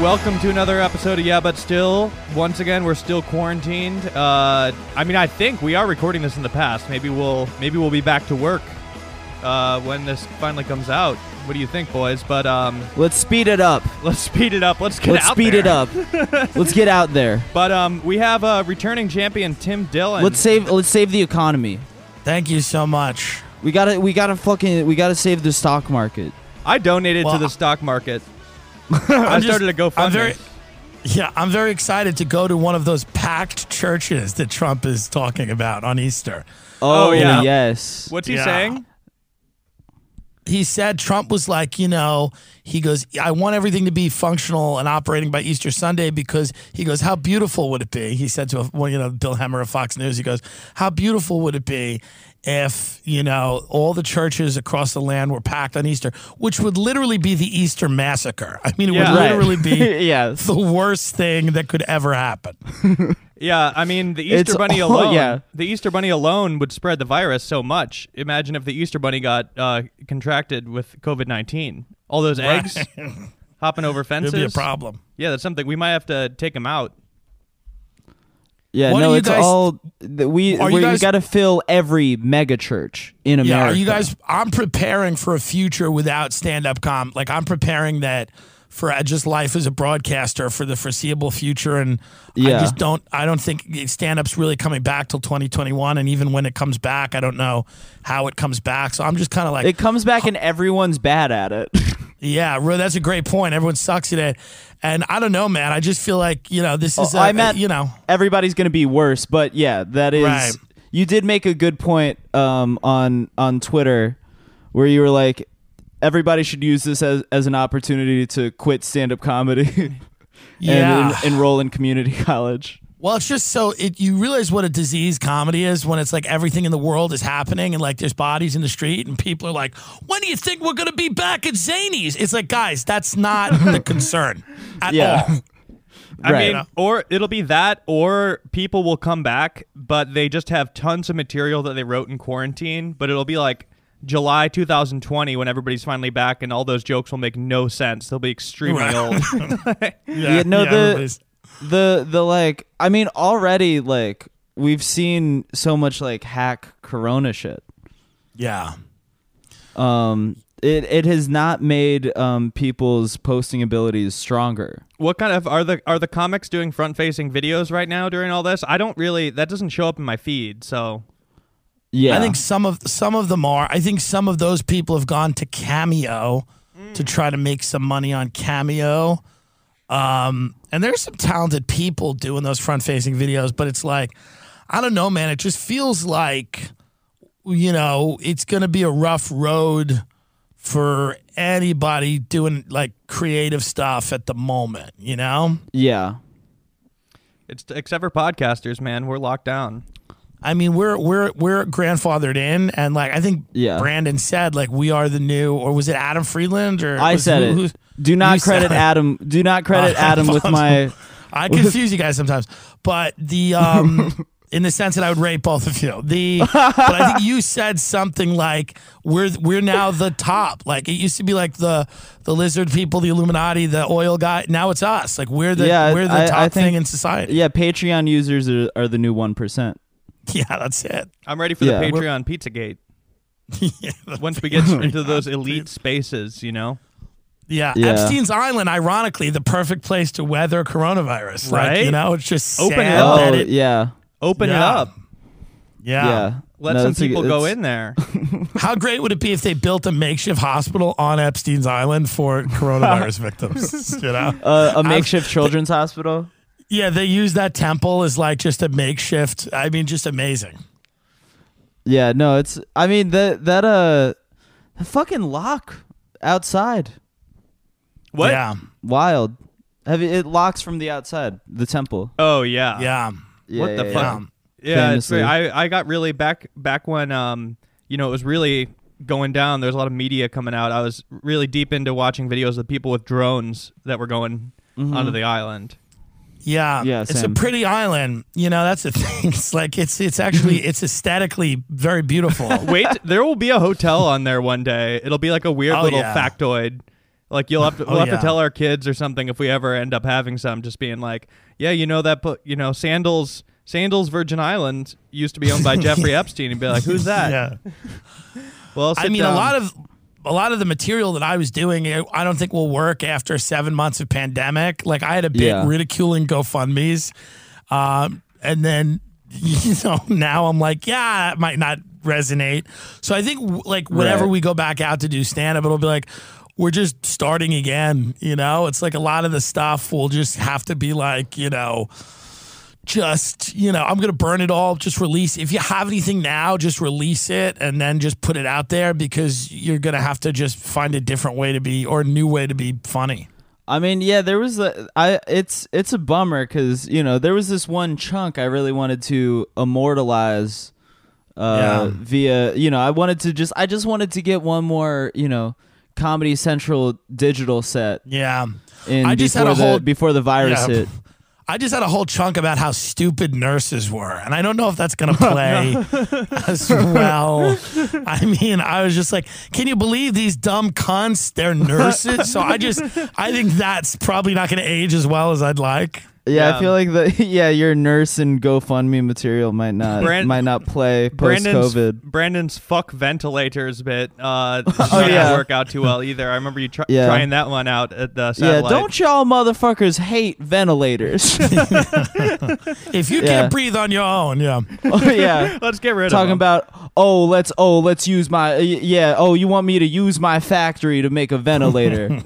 right, welcome to another episode of Yeah, but still, once again, we're still quarantined. Uh, I mean, I think we are recording this in the past. Maybe we'll maybe we'll be back to work uh, when this finally comes out. What do you think, boys? But um, Let's speed it up. let's speed it up. Let's get Let's out speed there. it up. let's get out there. But um, we have uh, returning champion Tim Dillon. Let's save. Let's save the economy. Thank you so much. We gotta. We gotta fucking. We gotta save the stock market. I donated Well, to the stock market. I I'm just- started to go I'm very, yeah, I'm very excited to go to one of those packed churches that Trump is talking about on Easter. Oh, oh yeah. Yes. What's he Yeah. saying? He said Trump was like, you know, he goes, I want everything to be functional and operating by Easter Sunday because he goes, how beautiful would it be? He said to, well, you know, Bill Hemmer of Fox News, he goes, how beautiful would it be if, you know, all the churches across the land were packed on Easter, which would literally be the Easter massacre. I mean, it Yeah. would Right. literally be yes. the worst thing that could ever happen. Yeah, I mean the Easter It's Bunny all- alone. yeah. The Easter Bunny alone would spread the virus so much. Imagine if the Easter Bunny got uh, contracted with COVID nineteen. All those eggs hopping over fences. It'd be a problem. Yeah, that's something we might have to take him out. Yeah. What no, it's guys- all. We Are you we, we guys- gotta fill every mega church in America. Yeah, are you guys? I'm preparing for a future without stand-up com. Like I'm preparing that for uh, just life as a broadcaster for the foreseeable future, and I just don't. I don't think stand-up's really coming back till 2021, and even when it comes back, I don't know how it comes back. So I'm just kind of like, It comes back and everyone's bad at it. yeah, really, that's a great point. Everyone sucks at it, and I don't know, man. I just feel like you know this is. Oh, a- I meant- you know. Everybody's gonna be worse. But yeah, that is. Right. You did make a good point um, on on Twitter, where you were like, everybody should use this as as an opportunity to quit stand up comedy. Yeah. and en- enroll in community college. Well, it's just so it you realize what a disease comedy is when it's like everything in the world is happening and like there's bodies in the street and people are like, "When do you think we're going to be back at Zanies?" It's like, guys, that's not the concern at Yeah. all. I Right. mean, or it'll be that, or people will come back, but they just have tons of material that they wrote in quarantine. But it'll be like July 2020 when everybody's finally back, and all those jokes will make no sense. They'll be extremely Right. old. Yeah, no, the- everybody's- The the like I mean already like we've seen so much like hack corona shit. yeah. Um it it has not made um people's posting abilities stronger. What kind of are the are the comics doing front facing videos right now during all this? I don't really that doesn't show up in my feed. So Yeah. I think some of some of them are. I think some of those people have gone to Cameo to try to make some money on Cameo. Um, and there's some talented people doing those front facing videos, but it's like, I don't know, man. It just feels like, you know, it's going to be a rough road for anybody doing like creative stuff at the moment, you know? yeah. it's except for podcasters, man, we're locked down. I mean, we're we're we're grandfathered in, and like I think Yeah. Brandon said, like we are the new, or was it Adam Freeland? Or I was- said who- it. who's- Do not credit. Adam do not credit Uh, Adam with my I confuse you guys sometimes, but the um, in the sense that I would rate both of you. The but I think you said something like we're we're now the top. Like it used to be like the the lizard people, the Illuminati, the oil guy. Now it's us. Like we're the Yeah, we're the I- top I think- thing in society. Yeah, Patreon users are, are the new 1%. Yeah, that's it. I'm ready for Yeah. the Patreon Pizzagate. Once we get into those elite spaces, you know. Yeah. Yeah. Epstein's Island, ironically, the perfect place to weather coronavirus. Like, Right? you know, it's just Open it up. Oh, it- yeah. Open it up. yeah. Yeah. Let No, some that's a- people go in there. How great would it be if they built a makeshift hospital on Epstein's Island for coronavirus victims? You know? Uh, a makeshift children's hospital. Yeah, they use that temple as like just a makeshift. I mean, just amazing. Yeah, no, it's I mean that that uh the fucking lock outside. What? Yeah. Wild. Have you, it locks from the outside, the temple. Oh yeah. Yeah. Yeah, What the yeah, fuck? yeah. Yeah, it's great. I I got really back back when um you know it was really going down. There was a lot of media coming out. I was really deep into watching videos of people with drones that were going onto the island. Yeah, Yeah, it's a pretty island. You know, that's the thing. It's like it's it's actually it's aesthetically very beautiful. Wait, there will be a hotel on there one day. It'll be like a weird Oh, little yeah. factoid. Like you'll have to oh, we'll have yeah. to tell our kids or something if we ever end up having some, just being like, yeah, you know that, you know, Sandals Sandals Virgin Island used to be owned by Jeffrey Epstein, and be like, who's that? Yeah. Well, I mean, a lot of a lot of the material that I was doing, I don't think will work after seven months of pandemic. Like I had a bit Yeah. ridiculing GoFundmes, um, and then you know now I'm like, yeah, it might not resonate. So I think like whenever Right. we go back out to do stand up, it'll be like. We're just starting again, you know? It's like a lot of the stuff will just have to be like, you know, just you know i'm gonna burn it all just release if you have anything now just release it and then just put it out there because you're gonna have to just find a different way to be or a new way to be funny I mean, yeah, there was a I it's it's a bummer cuz you know, there was this one chunk I really wanted to immortalize uh Yeah. via, you know, I wanted to just I just wanted to get one more, you know, Comedy Central digital set yeah in I just before had a the whole- before the virus Yeah. hit. I just had a whole chunk about how stupid nurses were and i don't know if that's gonna play as well. I mean i was just like can you believe these dumb cunts they're nurses? So i just i think that's probably not gonna age as well as i'd like Yeah, Yeah. I feel like the yeah, your nurse and GoFundMe material might not Brand- might not play post Brandon's COVID. Brandon's fuck ventilators bit uh, did Oh, not yeah. work out too well either. I remember you try- Yeah. trying that one out at the Yeah, don't y'all motherfuckers hate ventilators? if you Yeah. can't breathe on your own yeah oh yeah. Let's get rid of it. talking about oh let's oh let's use my uh, yeah oh you want me to use my factory to make a ventilator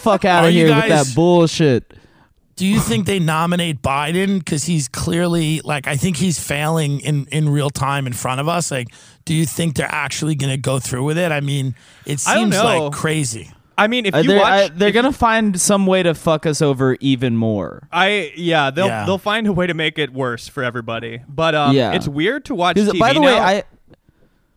fuck out of you here with that bullshit Do you think they nominate Biden because he's clearly like I think he's failing in in real time in front of us? Like, do you think they're actually going to go through with it? I mean, it seems like crazy. I mean, if Uh, you they're, watch, I- they're if- gonna find some way to fuck us over even more I yeah, they'll Yeah. they'll find a way to make it worse for everybody. But um, Yeah. it's weird to watch. TV by the way now. i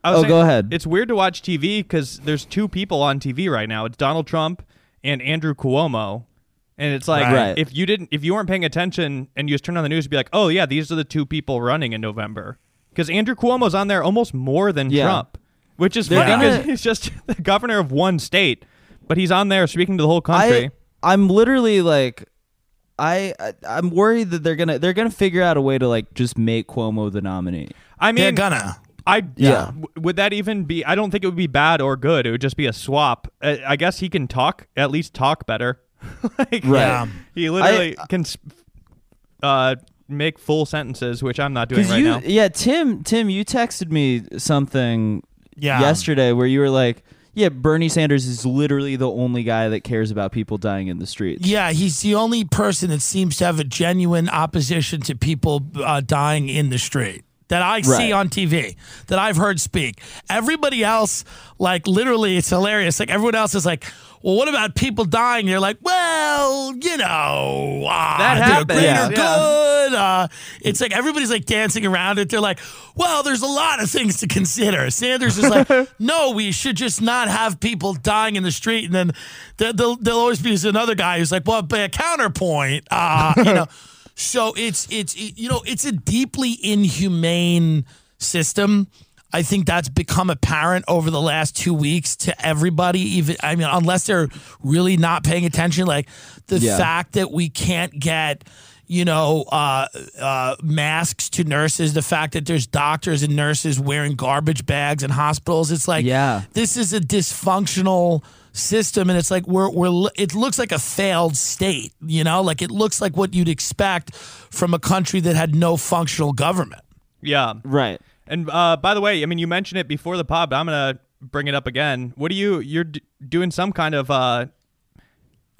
I was Oh, saying, go ahead. It's weird to watch TV because there's two people on TV right now. It's Donald Trump and Andrew Cuomo, and it's like Right. if you didn't, if you weren't paying attention and you just turn on the news, you'd be like, oh yeah, these are the two people running in November because Andrew Cuomo's on there almost more than Yeah. Trump, which is They're funny because gonna- he's just the governor of one state, but he's on there speaking to the whole country. I I'm literally like I, I I'm worried that they're gonna they're gonna figure out a way to like just make Cuomo the nominee. I mean, They're mean, gonna. I Yeah. w- Would that even be? I don't think it would be bad or good. It would just be a swap. Uh, I guess he can talk, at least talk better. like, Right. Yeah. He literally can uh, make full sentences, which I'm not doing right you, now. yeah, Tim, Tim, you texted me something Yeah. yesterday where you were like, "Yeah, Bernie Sanders is literally the only guy that cares about people dying in the streets." Yeah, he's the only person that seems to have a genuine opposition to people uh, dying in the street that I see on TV, that I've heard speak. Everybody else, like literally, it's hilarious. Like everyone else is like, well, what about people dying? You're like, well, you know, uh, That happens, greater yeah. good. Uh, it's like everybody's like dancing around it. They're like, well, there's a lot of things to consider. Sanders is like, no, we should just not have people dying in the street. And then there- there'll, there'll always be another guy who's like, well, by a counterpoint, uh, you know. So it's it's it- you know it's a deeply inhumane system. I think that's become apparent over the last two weeks to everybody. Even I mean, unless they're really not paying attention, like the Yeah. fact that we can't get you know uh, uh, masks to nurses, the fact that there's doctors and nurses wearing garbage bags in hospitals. It's like Yeah. this is a dysfunctional system and it's like we're we're it looks like a failed state you know like it looks like what you'd expect from a country that had no functional government Yeah. Right. And uh, by the way, I mean you mentioned it before the pod, but I'm gonna bring it up again. What do you? You're d- doing some kind of uh,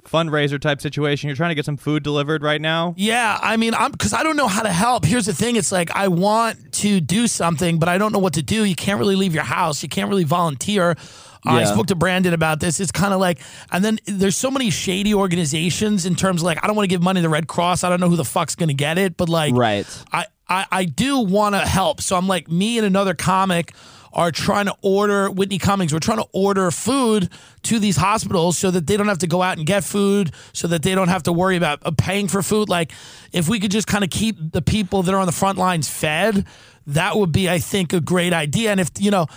fundraiser type situation. You're trying to get some food delivered right now. yeah i mean i'm because i don't know how to help here's the thing it's like i want to do something but i don't know what to do you can't really leave your house you can't really volunteer Uh, I spoke to Brandon about this. It's kind of like, and then there's so many shady organizations in terms of like, I don't want to give money to the Red Cross. I don't know who the fuck's going to get it, but like, Right. I, I, I do want to help. So I'm like, me and another comic are trying to order, Whitney Cummings, we're trying to order food to these hospitals so that they don't have to go out and get food, so that they don't have to worry about uh, paying for food. Like, if we could just kind of keep the people that are on the front lines fed, that would be, I think, a great idea. And if, you know,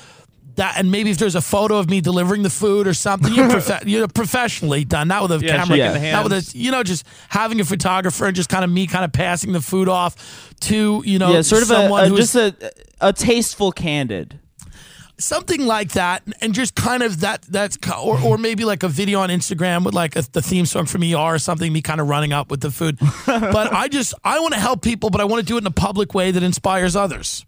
that, and maybe if there's a photo of me delivering the food or something, you're, profe- you're professionally done, not with a Yeah, camera, hand. not with a, you know, just having a photographer and just kind of me kind of passing the food off to, you know, yeah, sort of a, someone a who's just a a tasteful candid. something like that, and just kind of that that's or or maybe like a video on Instagram with like a, the theme song from ER or something, me kind of running up with the food. but I just I want to help people, but I want to do it in a public way that inspires others.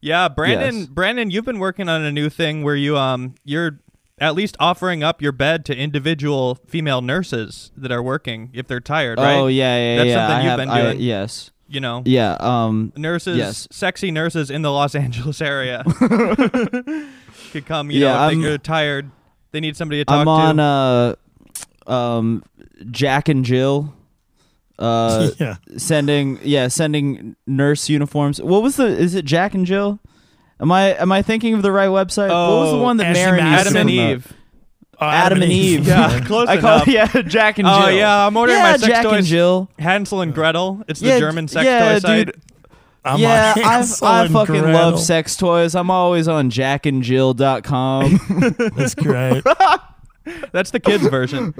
Yeah, Brandon. Yes. Brandon, you've been working on a new thing where you um you're at least offering up your bed to individual female nurses that are working if they're tired, right? Oh yeah, yeah, That's yeah. something I you've have- been I- doing. yes. You know, Yeah. Um. nurses, Yes. sexy nurses in the Los Angeles area could come. You Yeah, know, if I'm- they're tired, they need somebody to talk I'm on to. uh, um, Jack and Jill. Uh, yeah. sending yeah, sending nurse uniforms. What was the? Is it Jack and Jill? Am I am I thinking of the right website? what was the one that Ashley Mary Madison. used Adam to and? Eve. Oh, Adam and Eve. Yeah, close I call enough. yeah, Jack and Jill. Oh yeah, I'm ordering yeah, my sex Jack and toys. Jill. Hansel and Gretel. It's the German sex yeah, toy site. dude. I'm yeah, I've, I fucking Gretel. love sex toys. I'm always on jackandjill.com. That's great. That's the kids version.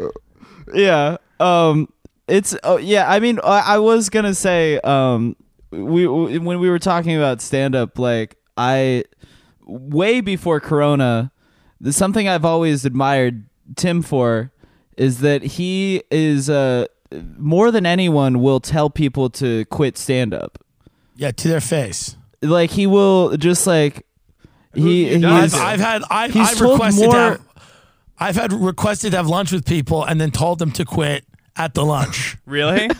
yeah. Um it's oh yeah, I mean I, I was going to say um we, we when we were talking about stand up like I way before corona there's something I've always admired Tim for is that he is uh more than anyone will tell people to quit stand up. Yeah, to their face. Like he will just like he you done he's, to? I've, I've had I've, he's I've requested more- to have I've had requested to have lunch with people and then told them to quit at the lunch. Really?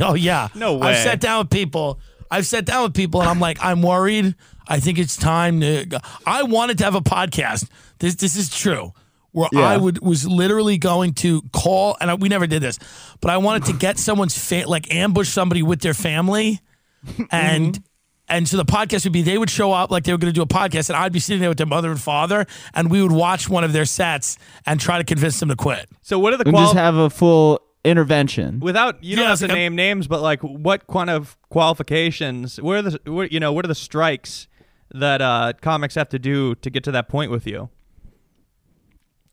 Oh yeah. No way. I've sat down with people. I've sat down with people and I'm like, I'm worried. I think it's time to go. I wanted to have a podcast. This this is true. Where Yeah. I would was literally going to call and I, we never did this, but I wanted to get someone's fa- like ambush somebody with their family mm-hmm. and and so the podcast would be they would show up like they were going to do a podcast and I'd be sitting there with their mother and father and we would watch one of their sets and try to convince them to quit. so what are the and just have a full intervention. without you don't Yeah, have to it's like a- name names, but like what kind of qualifications? Where are the what, you know what are the strikes that uh, comics have to do to get to that point with you?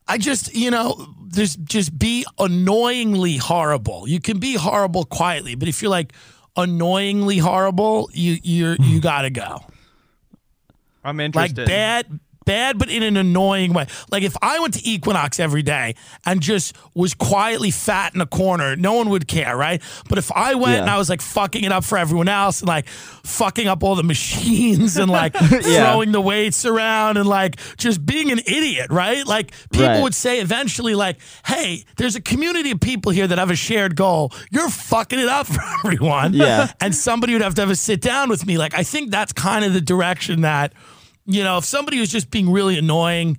I just, you know, there's just be annoyingly horrible. You can be horrible quietly, but if you're like annoyingly horrible, you you're you gotta go. I'm interested. Like bad, bad, but in an annoying way. Like if I went to Equinox every day and just was quietly fat in a corner, no one would care, right? But if I went Yeah. and I was like fucking it up for everyone else and like fucking up all the machines and like throwing the weights around and like just being an idiot, right? Like people Right. would say eventually, like, hey, there's a community of people here that have a shared goal. You're fucking it up for everyone. Yeah. And somebody would have to have a sit down with me. Like, I think that's kind of the direction that, you know, if somebody was just being really annoying,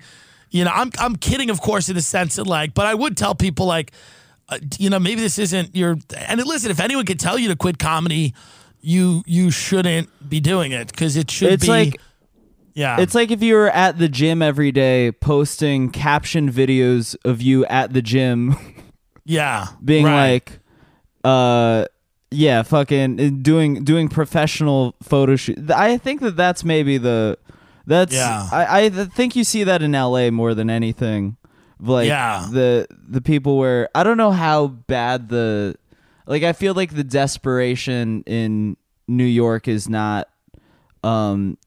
you know, I'm I'm kidding, of course, in the sense that like, but I would tell people like, uh, you know, maybe this isn't your. And listen, if anyone could tell you to quit comedy, you you shouldn't be doing it because it should It's be. like yeah, It's like if you were at the gym every day posting captioned videos of you at the gym yeah, being right. like uh yeah, fucking doing doing professional photo shoot. I think that that's maybe the that's Yeah. I I think you see that in LA more than anything. Like Yeah. the the people where I don't know how bad the like I feel like the desperation in New York is not um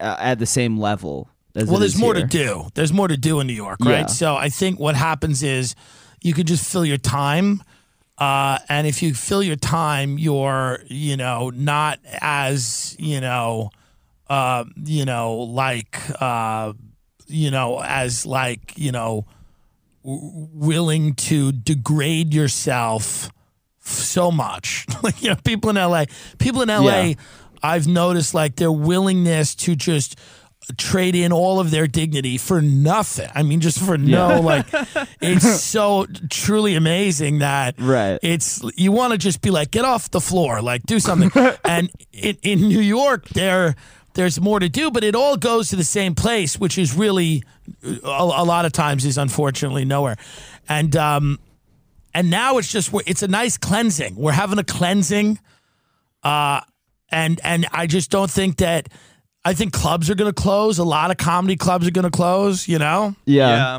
at the same level as well there's more to do there's more to do in new york right Yeah. so i think what happens is you could just fill your time uh, and if you fill your time you're you know not as you know uh, you know like uh, you know as like you know w- willing to degrade yourself so much. like you know, people in LA, people in LA, Yeah. I've noticed like their willingness to just trade in all of their dignity for nothing. I mean, just for no like it's so truly amazing that Right. it's you want to just be like get off the floor, like do something. and in, in New York there there's more to do, but it all goes to the same place, which is really a, a lot of times is unfortunately nowhere. And um and now it's just it's a nice cleansing. We're having a cleansing, uh, and and I just don't think that I think clubs are going to close. A lot of comedy clubs are going to close. You know, Yeah. yeah.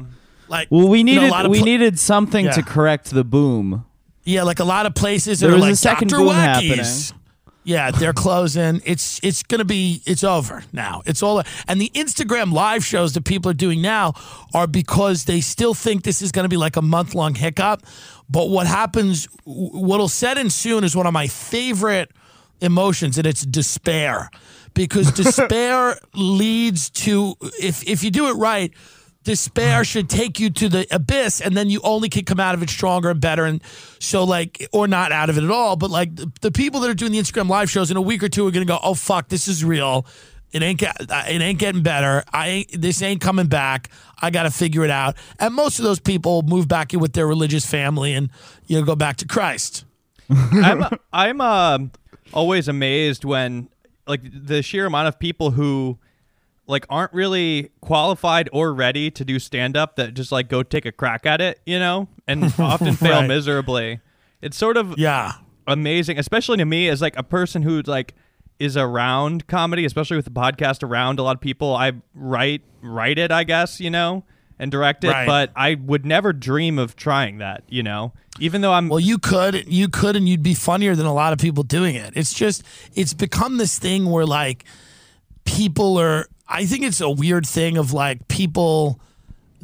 like Well, we you know, a needed lot of we pla- needed something Yeah. to correct the boom. Yeah, like a lot of places that There are was a like second Dr. boom Wackies. happening. Yeah, they're closing. It's it's gonna be it's over now. It's all and the Instagram live shows that people are doing now are because they still think this is gonna be like a month long hiccup. But what happens? What'll set in soon is one of my favorite emotions, and it's despair, because despair leads to if if you do it right despair should take you to the abyss and then you only can come out of it stronger and better and so like or not out of it at all. But like the, the people that are doing the instagram live shows in a week or two are gonna go oh fuck this is real. It ain't get, it ain't getting better. I ain't this ain't coming back. I gotta figure it out. And most of those people move back in with their religious family and you know go back to christ. I'm I'm um always amazed when like the sheer amount of people who like aren't really qualified or ready to do stand up that just like go take a crack at it, you know, and often fail Right. miserably. It's sort of yeah amazing, especially to me as like a person who like is around comedy, especially with the podcast around a lot of people. I write write it, I guess, you know, and direct it, Right. but I would never dream of trying that, you know. Even though I'm Well, you could, you could, and you'd be funnier than a lot of people doing it. It's just, it's become this thing where like people are. I think it's a weird thing of like people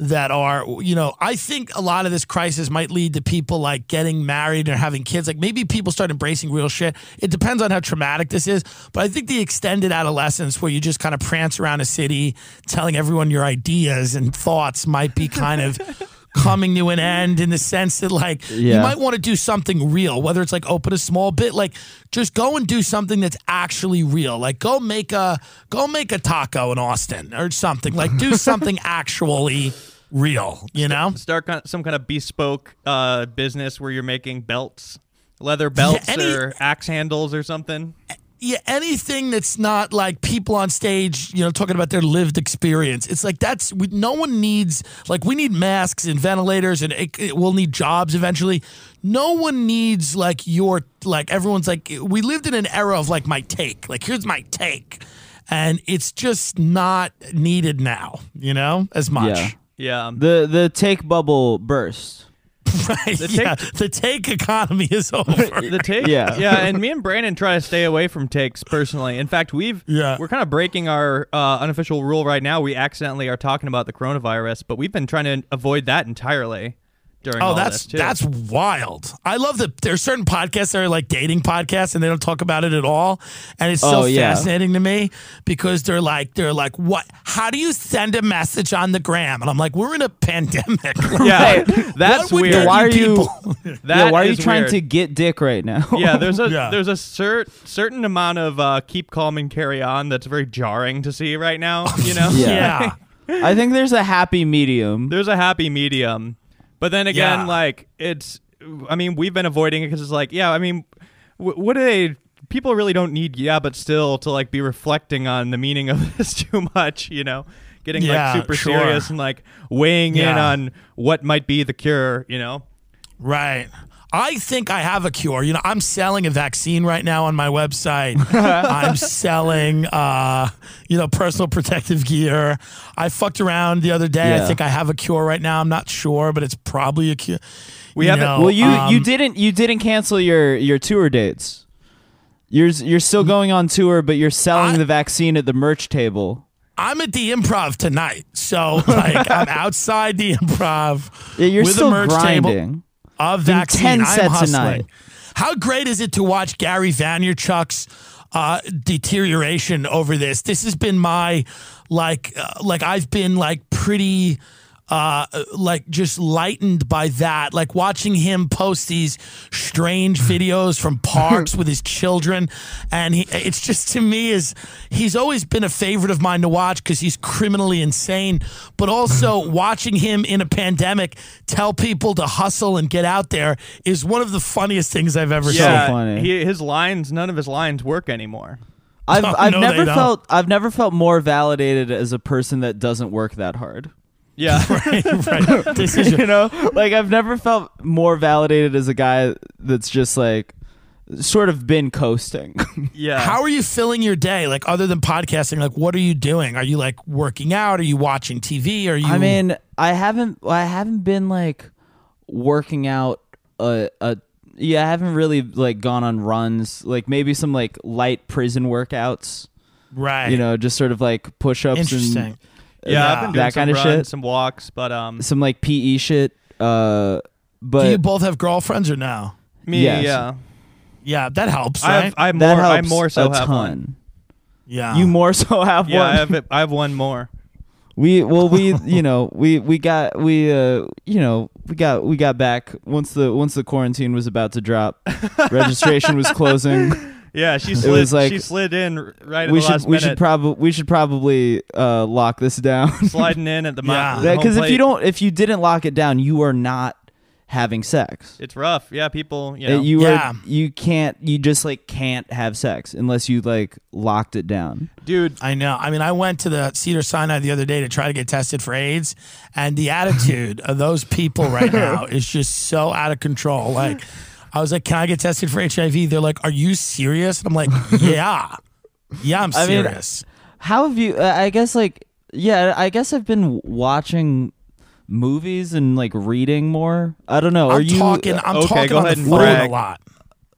that are, you know, I think a lot of this crisis might lead to people like getting married or having kids. Like maybe people start embracing real shit. It depends on how traumatic this is. But I think the extended adolescence where you just kind of prance around a city telling everyone your ideas and thoughts might be kind of coming to an end in the sense that like you might want to do something real, whether it's like open a small bit, like just go and do something that's actually real. Like go make a go make a taco in Austin or something. Like do something actually real, you know? start kind some kind of bespoke uh, business where you're making belts, leather belts any- or axe handles or something. Yeah, anything that's not like people on stage, you know, talking about their lived experience. It's like that's we, no one needs like we need masks and ventilators, and it, it, we'll need jobs eventually. No one needs like your like everyone's like we lived in an era of like my take, like here's my take, and it's just not needed now, you know, as much. Yeah. Yeah. The the take bubble burst. Right? The yeah, take- the take economy is over. the take Yeah. yeah and me and brandon try to stay away from takes personally in fact we've Yeah. we're kind of breaking our uh, unofficial rule right now we accidentally are talking about the coronavirus but we've been trying to avoid that entirely during Oh, all that's this too that's wild. I love that there's certain podcasts that are like dating podcasts and they don't talk about it at all. And it's so Oh, yeah. fascinating to me because they're like they're like, what how do you send a message on the gram? And I'm like, we're in a pandemic. yeah Right. that's weird there Why are you- people- yeah, why are you trying weird. to get dick right now? yeah, there's a Yeah. there's a cer- certain amount of uh, keep calm and carry on that's very jarring to see right now. You know, Yeah. yeah. I think there's a happy medium. there's a happy medium, but then again, Yeah. like it's. I mean, we've been avoiding it because it's like, yeah, I mean, w- what do they? People really don't need yeah, but still to like be reflecting on the meaning of this too much. You know, getting Yeah, like super sure. serious and like weighing in on what might be the cure. You know. Right. I think I have a cure. You know, I'm selling a vaccine right now on my website. I'm selling, uh, you know, personal protective gear. I fucked around the other day. I think I have a cure right now. I'm not sure, but it's probably a cure. We haven't- well, you you um, didn't you didn't cancel your your tour dates. You're you're still going on tour, but you're selling I- the vaccine at the merch table. I'm at the improv tonight. So, like, I'm outside the improv Yeah, you're with still a merch table. grinding. of Doing vaccine. 10 I'm sets a hustling. night. How great is it to watch Gary Vaynerchuk's uh, deterioration over this? This has been my like uh, like I've been like pretty uh like just lightened by that like watching him post these strange videos from parks with his children and he it's just to me is he's always been a favorite of mine to watch because he's criminally insane but also watching him in a pandemic tell people to hustle and get out there is one of the funniest things i've ever So seen funny. He, his lines, none of his lines work anymore. I've No, I've no, never felt I've never felt more validated as a person that doesn't work that hard. Yeah. right, right. This is you know, like I've never felt more validated as a guy that's just like sort of been coasting. Yeah. How are you filling your day? Like other than podcasting, like what are you doing? Are you like working out? Are you watching TV? Are you I mean, I haven't I haven't been like working out a a yeah, I haven't really like gone on runs, like maybe some like light prison workouts, right. you know, just sort of like push-ups interesting. and yeah, I've been doing that some kind of runs, shit. some walks, but um, some like PE shit. Uh but Do you both have girlfriends or no? me, Yes. yeah, Yeah, that helps, I right? have, I more, that helps I more so a have ton. one. yeah. You more so have Yeah, one. I have, I have one more. We well we you know we we got we uh you know we got we got back once the once the quarantine was about to drop registration was closing Yeah, she slid. was like- she slid in r- right at we the should last we should probably we should probably uh lock this down sliding in at the Yeah. yeah. because if you don't if you didn't lock it down you are not having sex it's rough. Yeah, people. You know, you Yeah. are you can't you just like can't have sex unless you like locked it down dude. I know. I mean, I went to the Cedar Sinai the other day to try to get tested for AIDS, and the attitude of those people right now is just so out of control. Like, I was like, "Can I get tested for HIV?" They're like, "Are you serious?" And I'm like, "Yeah, yeah, I'm I mean, serious." How have you? Uh, I guess like yeah. I guess I've been watching movies and like reading more. I don't know. Are I'm you? talking. I'm okay, talking go on ahead the and phone brag. a lot.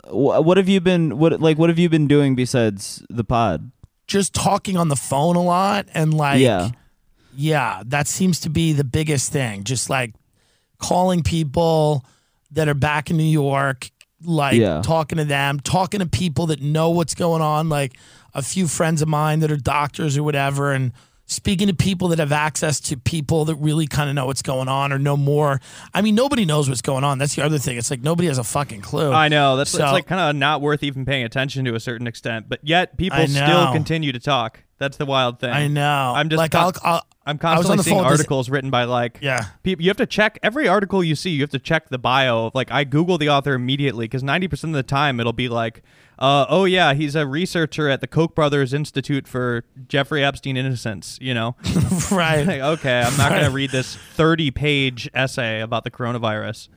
wh- what have you been? What like what have you been doing besides the pod? Just talking on the phone a lot, and like, yeah. Yeah, that seems to be the biggest thing. Just like calling people that are back in New York, like Yeah. talking to them, talking to people that know what's going on, like a few friends of mine that are doctors or whatever, and speaking to people that have access to people that really kind of know what's going on or know more. I mean, nobody knows what's going on. That's the other thing. It's like nobody has a fucking clue. I know that's So- it's like kind of not worth even paying attention to a certain extent, but yet people still continue to talk. That's the wild thing. I know. I'm just like con- I'll, I on constantly seeing phone with this- articles written by like yeah. people. You have to check every article you see. You have to check the bio. Like I Google the author immediately because 90 percent of the time it'll be like, uh, oh yeah, he's a researcher at the Koch brothers Institute for Jeffrey Epstein innocence. You know, right. like okay, I'm not gonna read this 30 page essay about the coronavirus.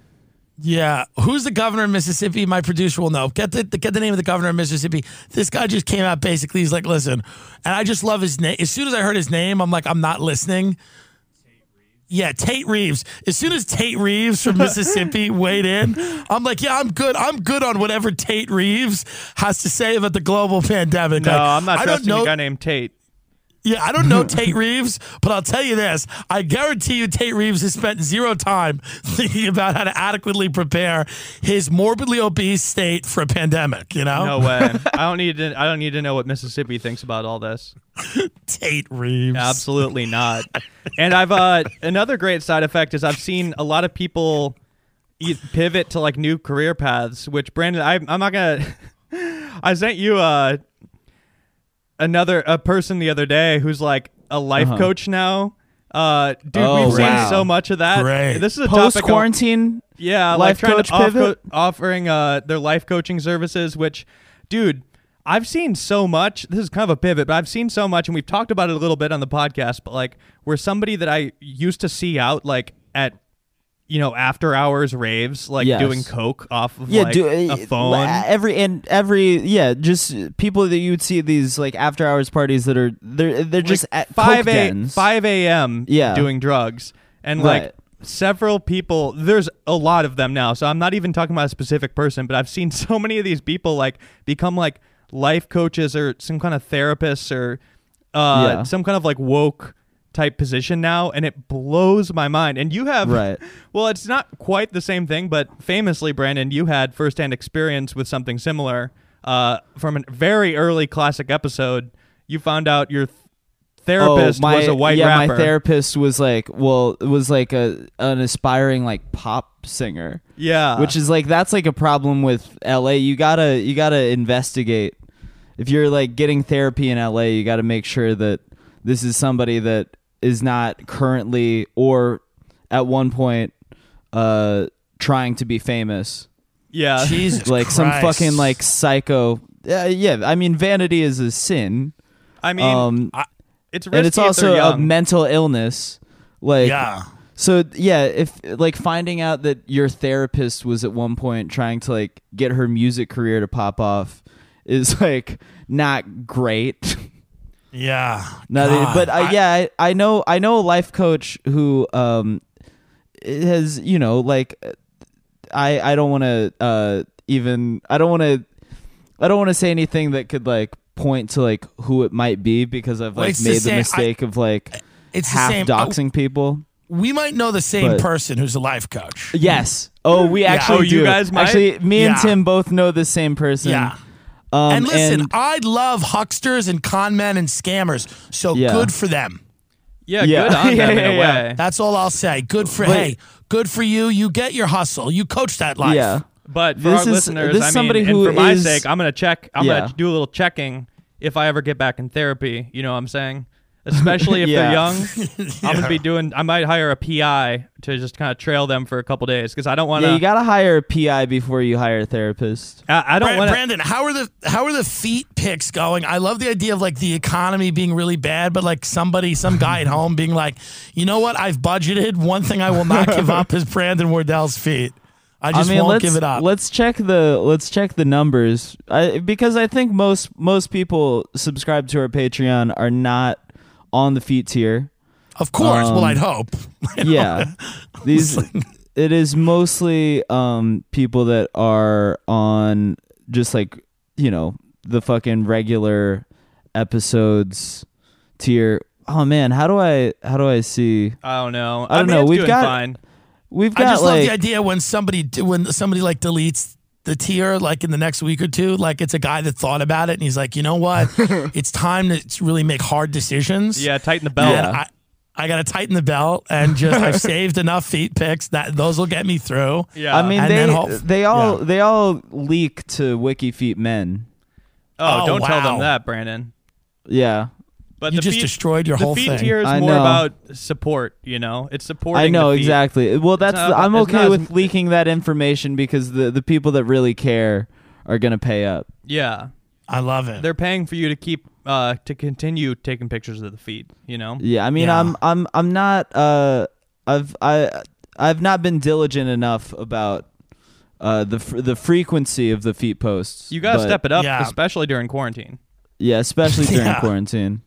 Yeah, who's the governor of Mississippi? My producer will know. Get the get the name of the governor of Mississippi. This guy just came out. Basically, he's like, listen, and I just love his name. As soon as I heard his name, I'm like, I'm not listening. Yeah, Tate Reeves. As soon as Tate Reeves from Mississippi weighed in, I'm like, yeah, I'm good. I'm good on whatever Tate Reeves has to say about the global pandemic. No, Like, I'm not I don't trusting know. a guy named Tate. Yeah, I don't know Tate Reeves, but I'll tell you this. I guarantee you Tate Reeves has spent zero time thinking about how to adequately prepare his morbidly obese state for a pandemic, you know? No way. I don't need to. I don't need to know what Mississippi thinks about all this. Tate Reeves. Absolutely not. And I've uh another great side effect is I've seen a lot of people e- pivot to like new career paths. Which Brandon, I, I'm not gonna. I sent you uh another a person the other day who's like a life Uh-huh. coach now. Uh, dude, Oh, we've wow. seen so much of that. Great. This is a Post quarantine. yeah, life like coach to off- pivot? offering uh, their life coaching services, which, dude, I've seen so much. This is kind of a pivot, but I've seen so much, and we've talked about it a little bit on the podcast. But like, where somebody that I used to see out like at, you know, after hours raves, like Yes. doing coke off of Yeah, like do a uh, phone. every and every yeah, just people that you would see these like after hours parties that are they're they're just like at five coke a dens. five a.m. Yeah. doing drugs, and Right. like several people. There's a lot of them now, so I'm not even talking about a specific person, but I've seen so many of these people like become like life coaches or some kind of therapists or uh, Yeah. some kind of like woke type position now, and it blows my mind. And you have Right. Well, it's not quite the same thing, but famously, Brandon, you had firsthand experience with something similar uh, from a very early classic episode. You found out your th- therapist oh, my, was a white yeah, rapper. my therapist was like, well, it was like a an aspiring like pop singer, yeah, which is like that's like a problem with LA. You gotta you gotta investigate. If you're like getting therapy in LA, you gotta make sure that this is somebody that is not currently or at one point uh trying to be famous. yeah. Jesus like some Christ. fucking like psycho. Uh, yeah, I mean vanity is a sin. I mean, um, it's and it's also a mental illness. Like Yeah. So yeah, if like finding out that your therapist was at one point trying to like get her music career to pop off is like not great. Yeah. Not, God, but uh, I- yeah, I, I know I know a life coach who um has you know like I I don't want to uh even I don't want to I don't want to say anything that could like point to like who it might be because I've like it's the made the, same- I- mistake of like It's the half same. doxing people. we might know the same But- person who's a life coach. Yes. Oh, we actually Oh, you do. guys might? Actually, me and Yeah. Tim both know the same person. Yeah. Um, and listen, and- I love hucksters and con men and scammers. So Yeah. good for them. Yeah, Yeah. good on Yeah, them in yeah, a yeah. way. That's all I'll say. Good for But- hey, good for you. You get your hustle. You coach that life. yeah. But for This our is- listeners, this is I mean, somebody and who for my is- sake, I'm gonna check. I'm Yeah. gonna do a little checking if I ever get back in therapy. You know what I'm saying? Especially if Yeah. they're young, I'm gonna be doing. I might hire a PI to just kind of trail them for a couple days because I don't want to. Yeah, you gotta hire a PI before you hire a therapist. I, I don't want. Brandon, how are the how are the feet picks going? I love the idea of like the economy being really bad, but like somebody, some guy at home being like, you know what? I've budgeted. One thing I will not give up is Brandon Wardell's feet. I just I mean, won't let's give it up. let's check the let's check the numbers I, because I think most most people subscribe to our Patreon are not on the feet tier. Of course. well, um, I'd hope. Yeah, these it is mostly um people that are on just like you know the fucking regular episodes tier. Oh man, how do I how do I see? I don't know. I don't mean, know. It's We've doing got- fine. We've got I just like love the idea when somebody when somebody like deletes the tier like in the next week or two, like it's a guy that thought about it and he's like, you know what? it's time to really make hard decisions. Yeah, tighten the belt. And I, I got to tighten the belt and just I've saved enough feet picks that those will get me through. Yeah. I mean, And they then hope- they all yeah. they all leak to Wiki Feet Men. oh, Oh, don't tell oh, them that, Brandon. Yeah, But You the just feed, destroyed your the whole feed thing. tier is I more know. about support. You know, it's supporting. I know the feed. exactly. Well, that's not the, I'm okay not as- with leaking that information because the the people that really care are gonna pay up. Yeah, I love it. they're paying for you to keep uh to continue taking pictures of the feed. You know. Yeah, I mean, Yeah. I'm I'm I'm not uh I've I I've not been diligent enough about uh the fr- the frequency of the feet posts. You gotta but- step it up, Yeah. especially during quarantine. Yeah, especially during Yeah. quarantine.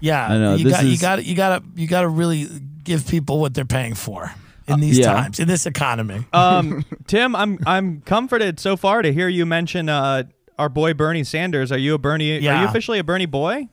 Yeah, I know, you this got you got you got to you got to really give people what they're paying for in these yeah. times in this economy. Um, Tim, I'm I'm comforted so far to hear you mention uh our boy Bernie Sanders. Are you a Bernie? Yeah. Are you officially a Bernie boy?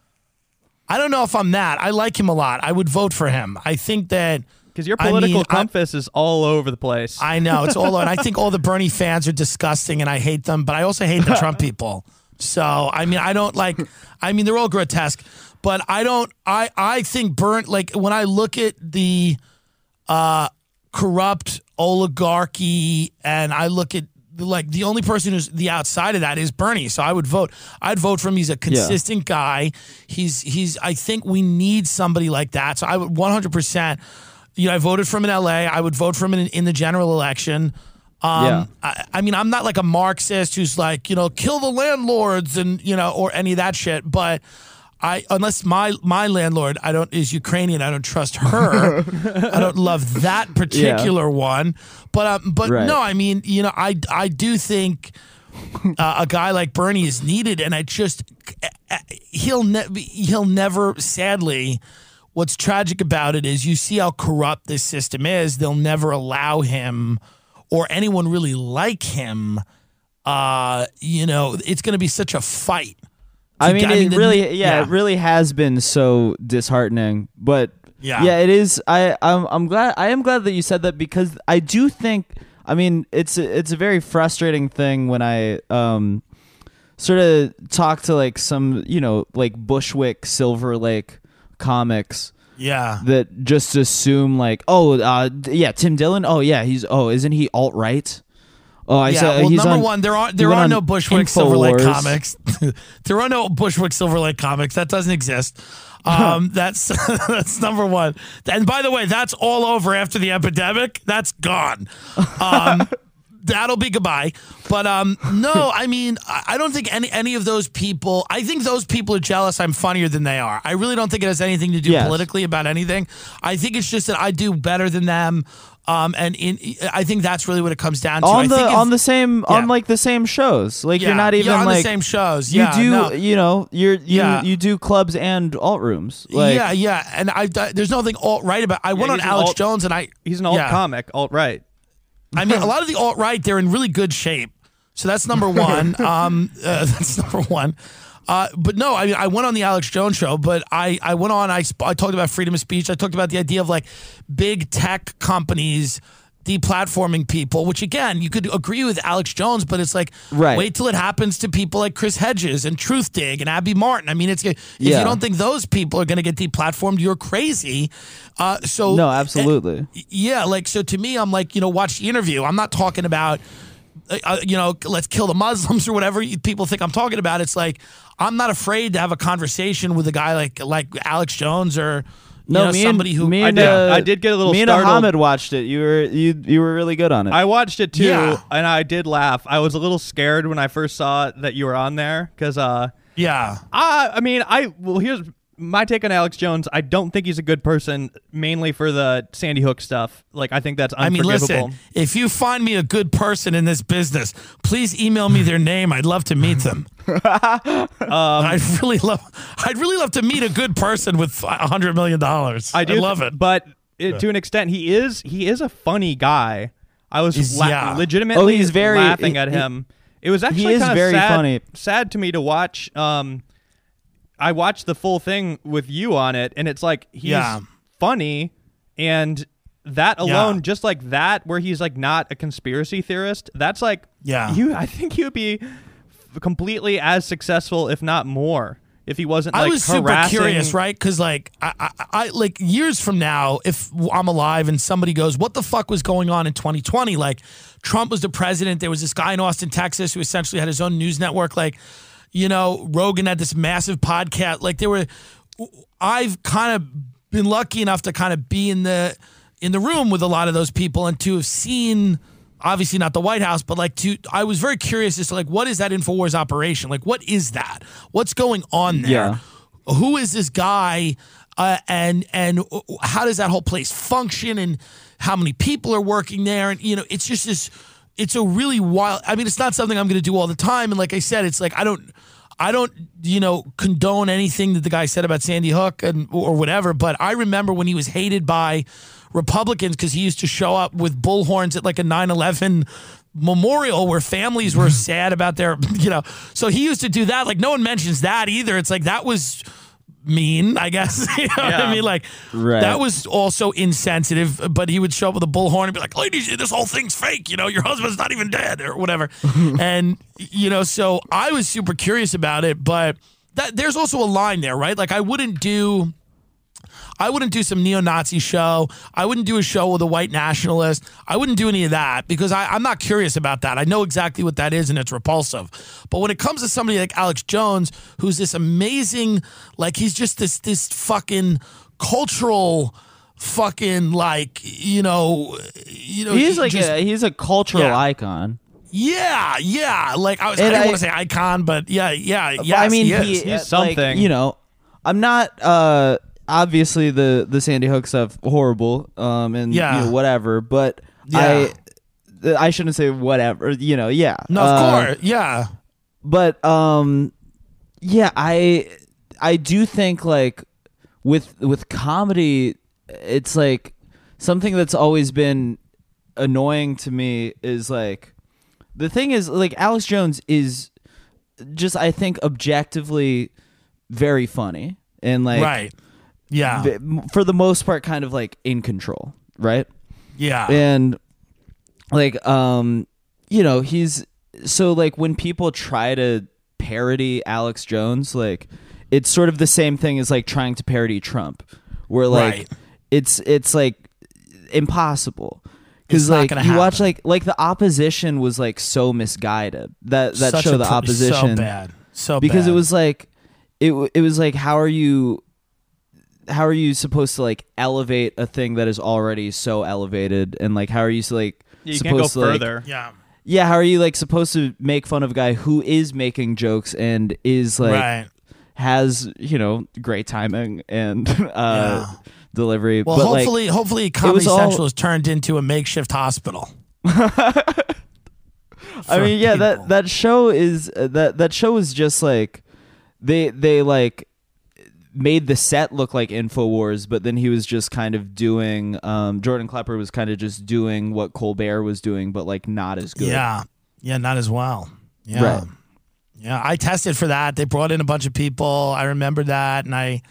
I don't know if I'm that. I like him a lot. I would vote for him. I think that Because your I political mean, I- compass is all over the place. I know it's all. and I think all the Bernie fans are disgusting, and I hate them. But I also hate the Trump people. So I mean, I don't like. I mean, they're all grotesque. But I don't. I I think burnt like when I look at the uh, corrupt oligarchy, and I look at like the only person who's the outside of that is Bernie. So I would vote. I'd vote for him. He's a consistent guy. He's he's. I think we need somebody like that. So I would 100. percent You know, I voted for him in L.A. I would vote for him in, in the general election. Um, Yeah. I, I mean, I'm not like a Marxist who's like, you know, kill the landlords and you know, or any of that shit. But I, unless my my landlord, I don't is Ukrainian, I don't trust her. I don't love that particular one. But um, but Right. no, I mean, you know, I I do think uh, a guy like Bernie is needed, and I just he'll ne- he'll never, sadly. What's tragic about it is you see how corrupt this system is. They'll never allow him or anyone really like him. Uh, you know, it's going to be such a fight. I mean, it really, yeah, it really has been so disheartening. But Yeah. yeah, it is. I, I'm, I'm glad. I am glad that you said that because I do think. I mean, it's a, it's a very frustrating thing when I um sort of talk to like some you know like Bushwick Silver Lake comics yeah. that just assume like oh uh yeah Tim Dillon oh yeah he's oh isn't he alt right oh I yeah, said well, he's number on- one, there are he there are no Bushwick Silver Lake comics. there are no Bushwick Silver Lake comics. That doesn't exist. Um, that's that's number one. And by the way, that's all over after the epidemic. That's gone. Um, that'll be goodbye. But um, no, I mean, I I don't think any any of those people. I think those people are jealous. I'm funnier than they are. I really don't think it has anything to do Yes. politically about anything. I think it's just that I do better than them. Um, and in, I think that's really what it comes down to. On the on the same on like the same shows. Like yeah, you're not even yeah, on like the same shows. you yeah, do no. you know you're you Yeah. you do clubs and alt rooms. Like yeah, yeah, and I there's nothing alt right about. I went on Alex alt- Jones and I He's an alt yeah. comic, alt right. I mean, a lot of the alt right, they're in really good shape. So that's number one. um, uh, that's number one. Uh, but no, I mean, I went on the Alex Jones show, but I, I went on, I, I talked about freedom of speech. I talked about the idea of like big tech companies deplatforming people, which again, you could agree with Alex Jones, but it's like, Right. wait till it happens to people like Chris Hedges and Truthdig and Abby Martin. I mean, it's if Yeah. you don't think those people are going to get deplatformed, you're crazy. Uh, so no, absolutely. yeah, like so to me, I'm like, you know, watch the interview. I'm not talking about, uh, uh, you know, let's kill the Muslims or whatever people think I'm talking about. It's like I'm not afraid to have a conversation with a guy like like Alex Jones or you no, know, me somebody and, who me I and, did- uh, I did get a little Me and startled. Ahmed watched it. You were you you were really good on it. I watched it too, Yeah. and I did laugh. I was a little scared when I first saw that you were on there because, uh, yeah. I, I mean, I well, here's my take on Alex Jones. I don't think he's a good person, mainly for the Sandy Hook stuff. Like, I think that's I mean, listen, if you find me a good person in this business, please email me their name. I'd love to meet them. Um, I'd really love I'd really love to meet a good person with a hundred million dollars. I do love it. but it, to an extent, he is he is a funny guy. I was He's- la- yeah. legitimately Oh, he's very- laughing he- at he- him. It was actually is kind of very sad, funny. sad to me to watch. Um, I watched the full thing with you on it, and it's like he's Yeah. funny, and that alone, Yeah. just like that, where he's like not a conspiracy theorist. That's like, Yeah. you. I think he would be completely as successful, if not more, if he wasn't. Like, I was super curious, right? Because like I, I, I, like years from now, if I'm alive and somebody goes, "What the fuck was going on in 2020?" Like Trump was the president. There was this guy in Austin, Texas, who essentially had his own news network. Like, you know, Rogan had this massive podcast. Like there were, I've kind of been lucky enough to kind of be in the in the room with a lot of those people and to have seen obviously not the White House, but like to I was very curious as to like what is that Infowars operation? Like what is that? What's going on there? Yeah. Who is this guy? Uh, and and how does that whole place function? And how many people are working there? And you know, it's just this. It's a really wild. I mean, it's not something I'm going to do all the time. And like I said, it's like I don't. I don't, you know, condone anything that the guy said about Sandy Hook and or whatever. But I remember when he was hated by Republicans because he used to show up with bullhorns at like a 9/11 memorial where families were sad about their, you know. So he used to do that. Like no one mentions that either. It's like that was mean, I guess. you know what I mean? Like Right. that was also insensitive. But he would show up with a bullhorn and be like, "Ladies, this whole thing's fake. You know, your husband's not even dead or whatever." and you know, so I was super curious about it, but that there's also a line there, right? Like I wouldn't do. I wouldn't do some neo-Nazi show. I wouldn't do a show with a white nationalist. I wouldn't do any of that because I, I'm not curious about that. I know exactly what that is, and it's repulsive. But when it comes to somebody like Alex Jones, who's this amazing, like he's just this this fucking cultural, fucking like you know, you know, he's like just- a, he's a cultural Yeah. icon. yeah, yeah. Like I was, I And didn't I- want to say icon, but yeah, yeah, yeah. I mean, he is. he, He's uh, like, something. you know, I'm not. uh Obviously, the the Sandy Hook stuff horrible. Um, and Yeah. you know, whatever. But Yeah. I, I shouldn't say whatever. You know, yeah. no, of Uh, course, yeah. but um yeah i i do think like with with comedy it's like something that's always been annoying to me is like the thing is like alex jones is just i think objectively very funny and like right. Yeah. for the most part kind of like in control right yeah. and like um you know he's so like when people try to parody alex jones like it's sort of the same thing as like trying to parody trump where like Right. it's it's like impossible because like you watch like like the opposition was like so misguided that that Such show the opposition so bad, so because bad. it was like it it was like how are you how are you supposed to like elevate a thing that is already so elevated and like how are you like You can't go supposed to like, further. yeah. yeah, how are you like supposed to make fun of a guy who is making jokes and is like right. has you know great timing and uh, delivery? Well, but like, hopefully, hopefully, Comedy all- Central is turned into a makeshift hospital. I mean, yeah, people. that that show is uh, that that show is just like they they like made the set look like Infowars, but then he was just kind of doing um Jordan Klepper was kind of just doing what Colbert was doing, but like not as good. Yeah, yeah, not as well. Yeah, Right. yeah. I tested for that. They brought in a bunch of people. I remember that, and I,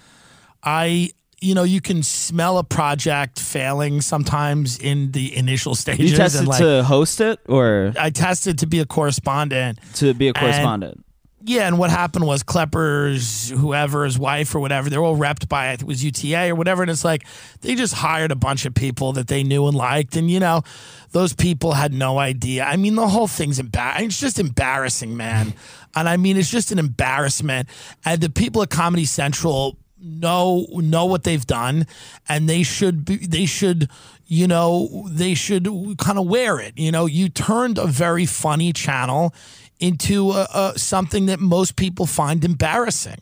I, you know, you can smell a project failing sometimes in the initial stages. You tested like, to host it or I tested to be a correspondent. to be a correspondent? Yeah, and what happened was Klepper's whoever his wife or whatever, they're all repped by it was UTA or whatever, and it's like they just hired a bunch of people that they knew and liked, and you know, those people had no idea. I mean, the whole thing's embarrassing. It's just embarrassing, man. And I mean, it's just an embarrassment. And the people at Comedy Central know know what they've done, and they should be. They should. You know, they should kind of wear it. You know, you turned a very funny channel into a, a, something that most people find embarrassing.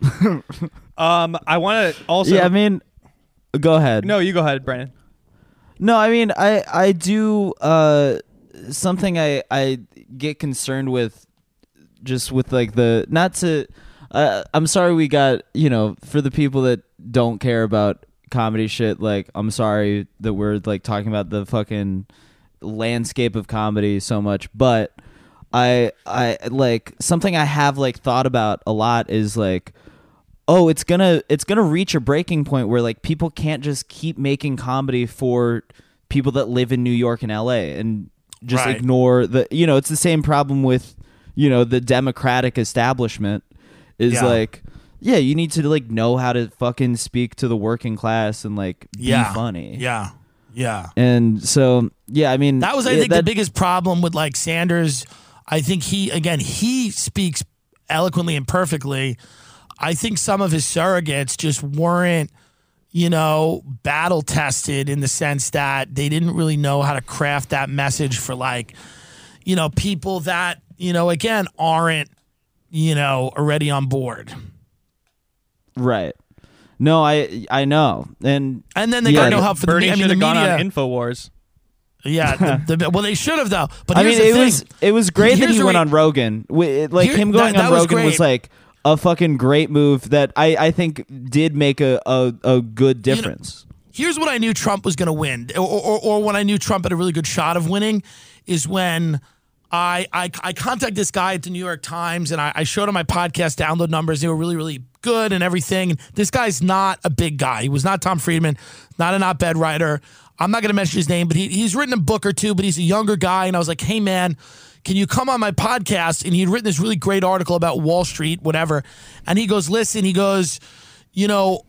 Um, I want to also. yeah, I mean, go ahead. no, you go ahead, Brandon. No, I mean, I I do uh something I I get concerned with just with like the not to uh, I'm sorry we got, you know, for the people that don't care about comedy shit like I'm sorry that we're like talking about the fucking landscape of comedy so much, but I I like something I have like thought about a lot is like oh it's gonna it's gonna reach a breaking point where like people can't just keep making comedy for people that live in new york and la and just Right. ignore the you know it's the same problem with you know the democratic establishment is Yeah. like yeah you need to like know how to fucking speak to the working class and like Yeah, be funny Yeah, yeah. and so yeah i mean That was, I yeah, think, the biggest problem with like Sanders. I think he, again, he speaks eloquently and perfectly. I think some of his surrogates just weren't, you know, battle tested in the sense that they didn't really know how to craft that message for like, you know, people that, you know, again, aren't, you know, already on board. right no i i know and And then they Yeah, got no help for the Bernie me- I should mean, the have gone media. on Infowars. Yeah, the, the, well, they should have though. But I mean, it thing. was it was great that he went re- on Rogan. Like Here- him going that- that on was Rogan was great. like a fucking great move that I I think did make a a, a good know- difference. here's what I knew Trump was going to win, or, or, or when I knew Trump had a really good shot of winning, is when I I, I contacted this guy at the New York Times and I, I showed him my podcast download numbers. They were really really good and everything. And This guy's not a big guy. He was not Tom Friedman, not an op-ed writer. I'm not going to mention his name, but he, he's written a book or two. But he's a younger guy, and I was like, hey man. Can you come on my podcast? And he'd written this really great article about Wall Street, whatever. And he goes, listen, he goes, you know,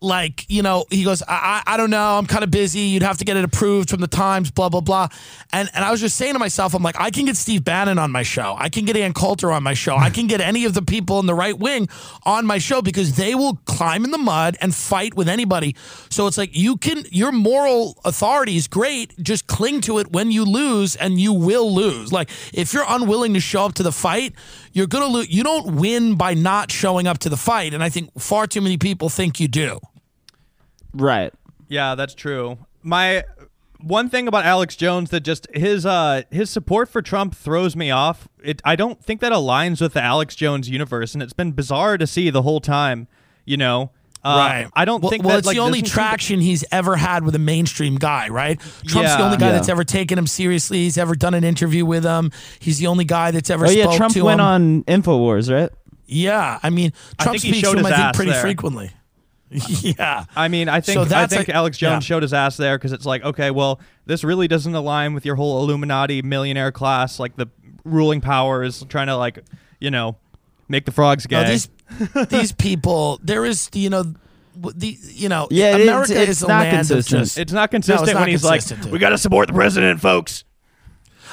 like you know he goes I, I don't know. I'm kind of busy. You'd have to get it approved from the times blah blah blah. And and i was just saying to myself i'm like i can get steve bannon on my show. I can get ann coulter on my show. I can get any of the people in the right wing on my show because they will climb in the mud and fight with anybody. So it's like you can your moral authority is great. Just cling to it when you lose and you will lose. Like if you're unwilling to show up to the fight you're gonna lose you don't win by not showing up to the fight. And i think far too many people think you do Right. Yeah, that's true. My one thing about Alex Jones that just his uh his support for Trump throws me off. It I don't think that aligns with the Alex Jones universe, and it's been bizarre to see the whole time. You know, uh, I don't well, think well, that it's like the only doesn't seem to- traction he's ever had with a mainstream guy, right? Trump's the only guy Yeah. that's ever taken him seriously. He's ever done an interview with him. He's the only guy that's ever Oh yeah, spoke Trump to went him. on Infowars, right? Yeah, I mean, Trump think he speaks to him, I think, pretty there. frequently. yeah. I mean, I think So I think like- Alex Jones yeah. showed his ass there because it's like, okay, well, this really doesn't align with your whole Illuminati millionaire class, like the ruling powers trying to like, you know, make the frogs gay. No, these these people, there is, you know, the you know, Yeah, America it's- it's a not consistent. just. it's not consistent not when he's consistent, like, dude. we got to support the president, folks.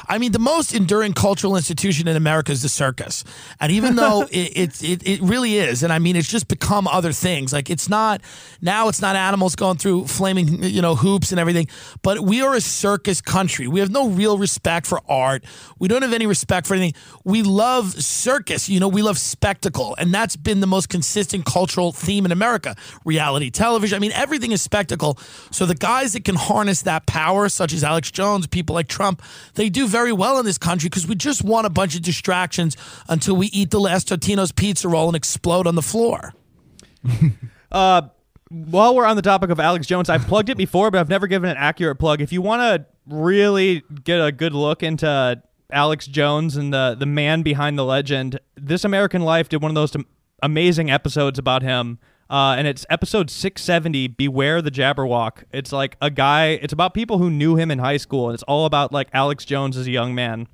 I mean, the most enduring cultural institution in America is the circus, and even though it, it it it really is, and I mean, it's just become other things. Like it's not now, it's not animals going through flaming, you know, hoops and everything. But we are a circus country. We have no real respect for art. We don't have any respect for anything. We love circus. You know, we love spectacle, and that's been the most consistent cultural theme in America. Reality television. I mean, everything is spectacle. So the guys that can harness that power, such as Alex Jones, people like Trump, they do very well in this country because we just want a bunch of distractions until we eat the last Totino's pizza roll and explode on the floor. Uh, while we're on the topic of Alex Jones, I've plugged it before, but I've never given an accurate plug. If you want to really get a good look into Alex Jones and the the man behind the legend, This American Life did one of those am- amazing episodes about him. Uh, and it's episode 670 beware the jabberwock it's like a guy it's about people who knew him in high school and it's all about like alex jones as a young man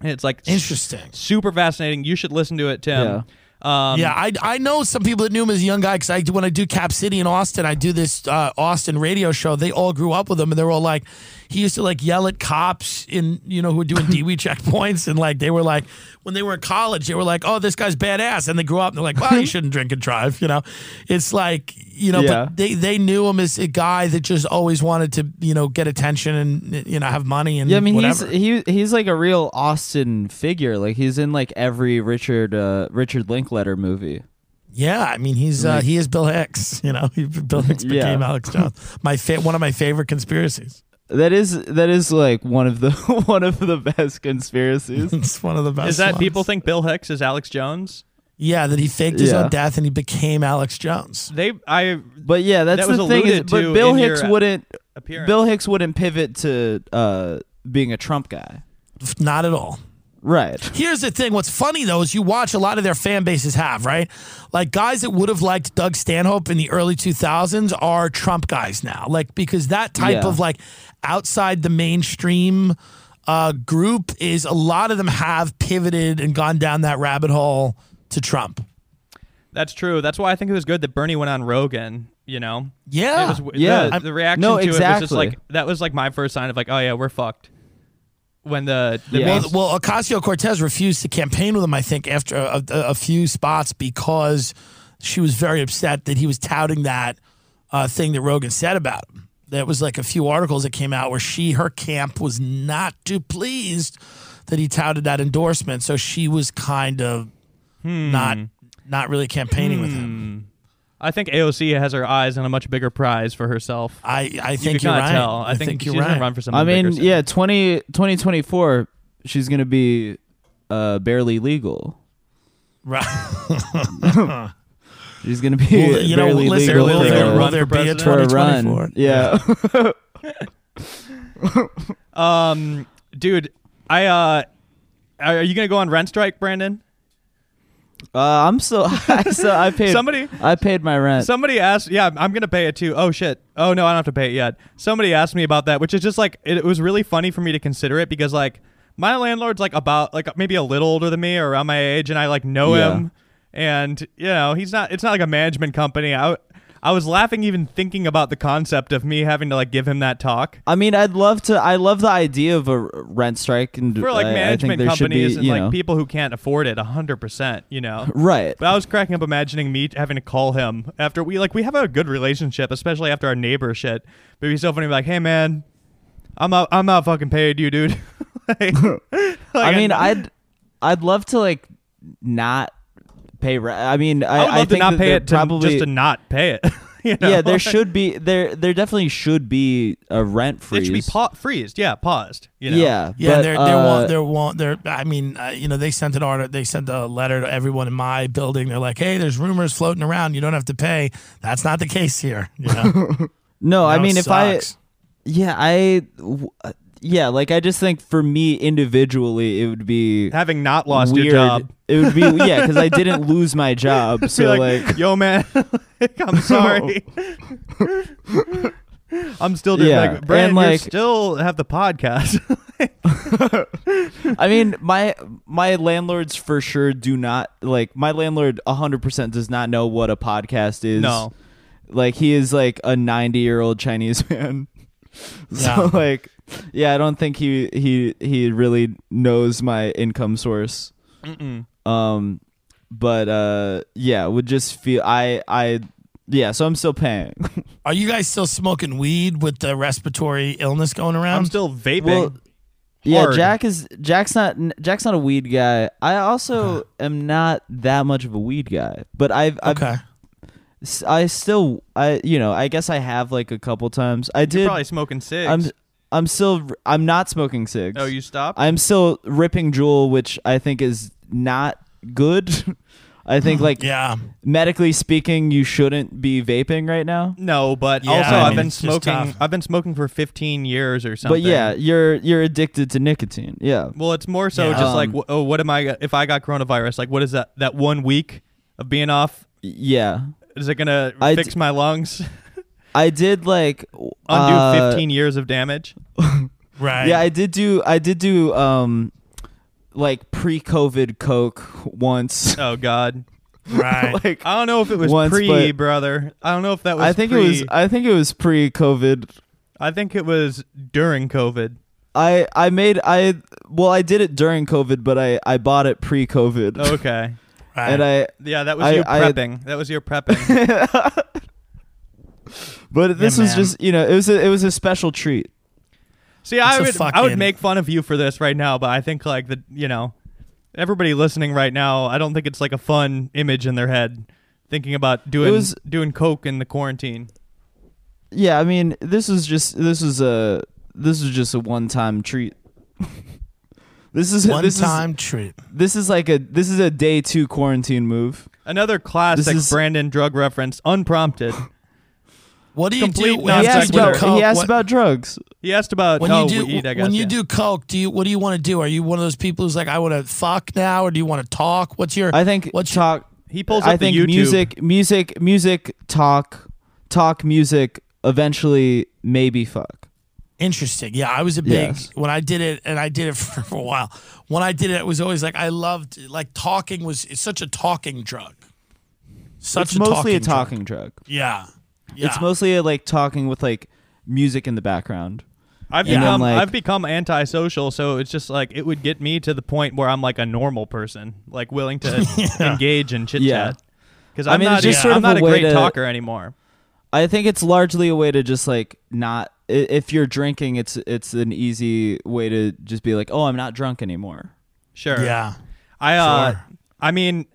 and it's like Interesting. super fascinating you should listen to it tim um, yeah, I, I know some people that knew him as a young guy because I when I do Cap City in Austin, I do this uh, Austin radio show. They all grew up with him, and they're all like, he used to like yell at cops in you know who were doing DWI checkpoints, and like they were like when they were in college, they were like, oh, this guy's badass, and they grew up and they're like, well, you shouldn't drink and drive, you know. It's like you know, Yeah. but they they knew him as a guy that just always wanted to you know get attention and you know have money and Yeah, I mean whatever. he's he he's like a real Austin figure. Like he's in like every Richard uh, Richard Linkletter movie. Yeah, I mean he's uh, he is Bill Hicks. You know, Bill Hicks Yeah. became Alex Jones. My fa- one of my favorite conspiracies. That is that is like one of the one of the best conspiracies. It's one of the best. is that ones. people think bill hicks is alex jones Yeah, that he faked his Yeah. own death and he became Alex Jones. they i But yeah, that's That was the thing. Is, alluded but Bill Hicks wouldn't. appearance Bill Hicks wouldn't pivot to uh, being a Trump guy. Not at all. Right. Here's the thing. What's funny though is you watch a lot of their fan bases have right, like guys that would have liked Doug Stanhope in the early 2000s are Trump guys now, like because that type Yeah. of like outside the mainstream uh, group is a lot of them have pivoted and gone down that rabbit hole to Trump. that's true that's why i think it was good that bernie went on rogan you know Yeah, it was Yeah. the, the reaction No, to it was just exactly. like that was like my first sign of like oh yeah we're fucked when the, the Yeah. Well, well Ocasio Cortez refused to campaign with him, I think, after a, a, a few spots because she was very upset that he was touting that uh, thing that Rogan said about him. There was like a few articles that came out where she, her camp, was not too pleased that he touted that endorsement. So she was kind of not not really campaigning with him. I think AOC has her eyes on a much bigger prize for herself. I, I think can you're kind right. tell. I, think, you're she's gonna right. run for something I mean, yeah, 20, 2024, she's gonna be uh, barely legal. Right. She's gonna be Well, you know, barely listen, legal will for, there, to will there for be a president. 2024? run. Yeah. Um, dude, I uh, are you gonna go on rent strike, Brandon? uh, I'm so I so I paid Somebody- I paid my rent. Somebody asked, yeah, I'm gonna pay it too. Oh shit. Oh no, I don't have to pay it yet. Somebody asked me about that, which is just like it, it was really funny for me to consider it because like my landlord's like about like maybe a little older than me or around my age, and I like know Yeah. him, and you know he's not. It's not like a management company. I I was laughing even thinking about the concept of me having to like give him that talk. I mean, I'd love to. I love the idea of a rent strike and For like I- I think management there should companies be, and you like people who can't afford it, hundred percent, you know. Right. But I was cracking up imagining me having to call him after we like we have a good relationship, especially after our neighbor shit. But it'd be so funny, like, hey man, I'm not I'm not fucking paid you, dude. Like- like, I mean, I'd I'd love to like not pay rent. I mean, I, I would love to think not pay there it to probably just to not pay it. you know? yeah, there should be there there definitely should be a rent freeze. it should be pa- freezed, yeah, paused. You know? Yeah, Yeah, but, they're uh, they're won't they're won't they're I mean uh, you know they sent an order they sent a letter to everyone in my building they're like hey there's rumors floating around you don't have to pay that's not the case here you know no, I mean if I yeah I w- uh, yeah like I just think for me individually it would be having not lost weird. your job. It would be yeah because I didn't lose my job, so like, like yo man, I'm sorry. I'm still doing Yeah, like Brandon. like- still have the podcast. I mean, my my landlords for sure do not like my landlord 100% does not know what a podcast is. No. Like he is like a 90-year-old Chinese man. So Yeah. like, yeah, I don't think he he he really knows my income source. Mm-mm. Um, but uh, yeah, would just feel I I yeah. So I'm still paying. Are you guys still smoking weed with the respiratory illness going around? I'm still vaping. Well, yeah, hard. Jack is Jack's not Jack's not a weed guy. I also am not that much of a weed guy, but I've, I've okay. S- I still I you know I guess I have like a couple times. I You're did. probably smoking cigs. I'm I'm still I'm not smoking cigs. oh, you stopped? I'm still ripping Juul, which I think is not good. I think like Yeah. medically speaking, you shouldn't be vaping right now. no, but Yeah, also I I've mean, been smoking. I've been smoking for 15 years or something. But yeah, you're you're addicted to nicotine. Yeah. Well, it's more so Yeah. just like, Um, wh- oh, what am I? If I got coronavirus, like, what is that? That one week of being off, Yeah. Is it gonna I fix d- my lungs? I did like Undo uh, 15 years of damage? Right. Yeah, I did do I did do um like pre-COVID coke once. Oh God, right. like I don't know if it was Once, pre, brother. I don't know if that was. I think pre. it was I think it was pre-COVID. I think it was during COVID. I I made I well I did it during COVID, but I I bought it pre-COVID. Okay. Right. And I Yeah, that was I- your I- prepping. that was your prepping. but this was man. just, you know, it was a, it was a special treat. See, I It's a would I would make fun of you for this right now, but I think like the you know, everybody listening right now, I don't think it's like a fun image in their head thinking about doing was- doing coke in the quarantine. Yeah, I mean, this was just this was a this was just a one-time treat. this is One this time treat. Is, this is like a this is a day 2 quarantine move. Another classic is- Brandon drug reference, unprompted. What do you Complete do when he asked about coke? he asked What- about drugs. He asked about when oh, you do weed, I guess, when you yeah. do coke, do you what do you want to do? Are you one of those people who's like, I want to fuck now, or do you want to talk? What's your I think What's your- talk he pulls up I think YouTube. music music music talk talk music eventually maybe fuck. Interesting. Yeah, I was a big Yes. when I did it, and I did it for, for a while. When I did it, it was always like I loved like talking was it's such a talking drug. Such it's a mostly talking a talking drug. Yeah. yeah. It's mostly a, like talking with like music in the background. I've Yeah. become And then, like- I've become antisocial, so it's just like it would get me to the point where I'm like a normal person, like willing to engage in chit chat. Because I I'm mean, not, just yeah, sort I'm not a a great to- talker anymore. I think it's largely a way to just like not if you're drinking it's it's an easy way to just be like, "Oh, I'm not drunk anymore." Sure. Yeah. I uh, Sure. I mean,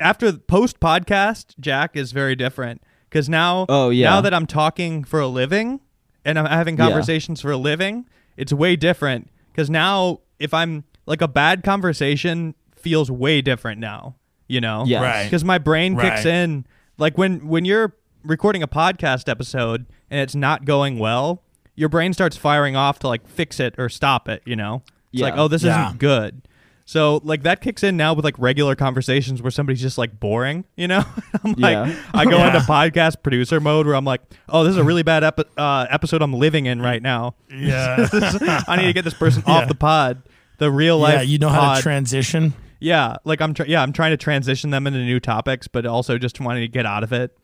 after post podcast, Jack is very different because now, Oh, yeah. now that I'm talking for a living and I'm having Yeah. conversations for a living, it's way different. Because now, if I'm like a bad conversation, feels way different now. You know, Yes. Right. Because my brain kicks Right. in like when when you're recording a podcast episode and it's not going well, your brain starts firing off to like fix it or stop it. You know, it's Yeah. like, oh, this Yeah. isn't good. So like that kicks in now with like regular conversations where somebody's just like boring, you know. I'm like, Yeah. I go Yeah. into podcast producer mode where I'm like, oh, this is a really bad epi- uh, episode I'm living in right now. Yeah. I need to get this person Yeah. off the pod, the real life. yeah, you know how pod. to transition. yeah, like I'm tr- yeah, I'm trying to transition them into new topics, but also just wanting to get out of it.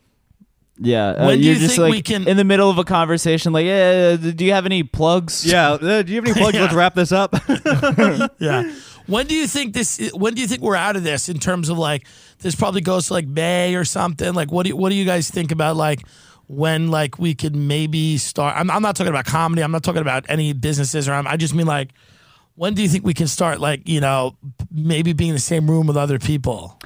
Yeah, uh, When do you're you just think like we can- in the middle of a conversation like, "Yeah, do you have any plugs?" Yeah, uh, do you have any plugs? Yeah. Let's wrap this up. Yeah. When do you think this? When do you think we're out of this? In terms of like, this probably goes to like May or something. Like, what do you, what do you guys think about like when like we could maybe start? I'm, I'm not talking about comedy. I'm not talking about any businesses or I'm, I just mean like, when do you think we can start like you know maybe being in the same room with other people?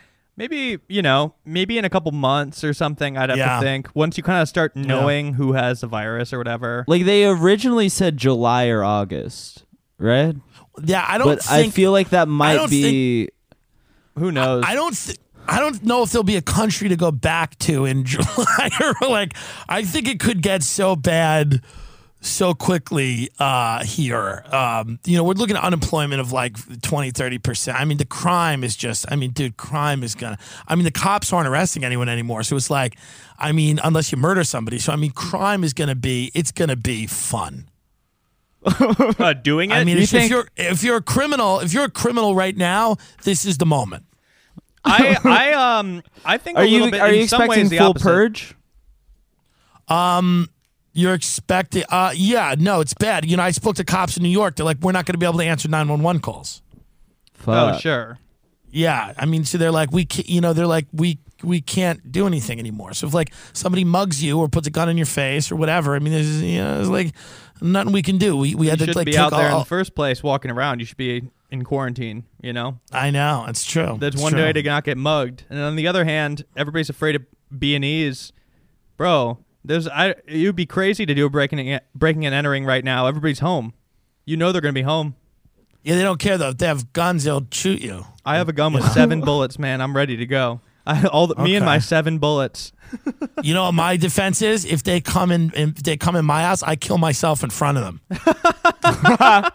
Maybe you know, maybe in a couple months or something. I'd have Yeah. to think once you kind of start knowing who has the virus or whatever. Like they originally said July or August, right? Yeah, I don't But think. I feel like that might don't be Who knows? I don't. Th- I don't know if there'll be a country to go back to in July or like. I think it could get so bad so quickly uh, here. Um, you know, we're looking at unemployment of like 20, 30 percent. I mean, the crime is just. I mean, dude, crime is gonna. I mean, the cops aren't arresting anyone anymore. So it's like, I mean, unless you murder somebody. So I mean, crime is gonna be. It's gonna be fun. uh, doing it. I mean, You if, if you're if you're a criminal, if you're a criminal right now, this is the moment. I I um I think Are a you bit. are in you some expecting ways the full opposite. purge? You're expecting, uh, yeah, no, it's bad. You know, I spoke to cops in New York. They're like, we're not going to be able to answer 911 calls. Oh, sure. Yeah, I mean, so they're like, we, can't, you know, they're like, we, we can't do anything anymore. So if like somebody mugs you or puts a gun in your face or whatever, I mean, there's, you know, there's like nothing we can do. We, we You had to like be out there in the first place walking around. You should be in quarantine, you know? I know it's true. That's It's one true. way to not get mugged. And on the other hand, everybody's afraid of B&Es. Bro, there's I you'd be crazy to do a breaking and, breaking and entering right now. Everybody's home. You know they're going to be home. Yeah, they don't care though. If they have guns, they'll shoot you. I have a gun with 7 bullets, man. I'm ready to go. I all the, me and Okay. my 7 bullets. You know what my defense is? If they come in, if they come in my house, I kill myself in front of them.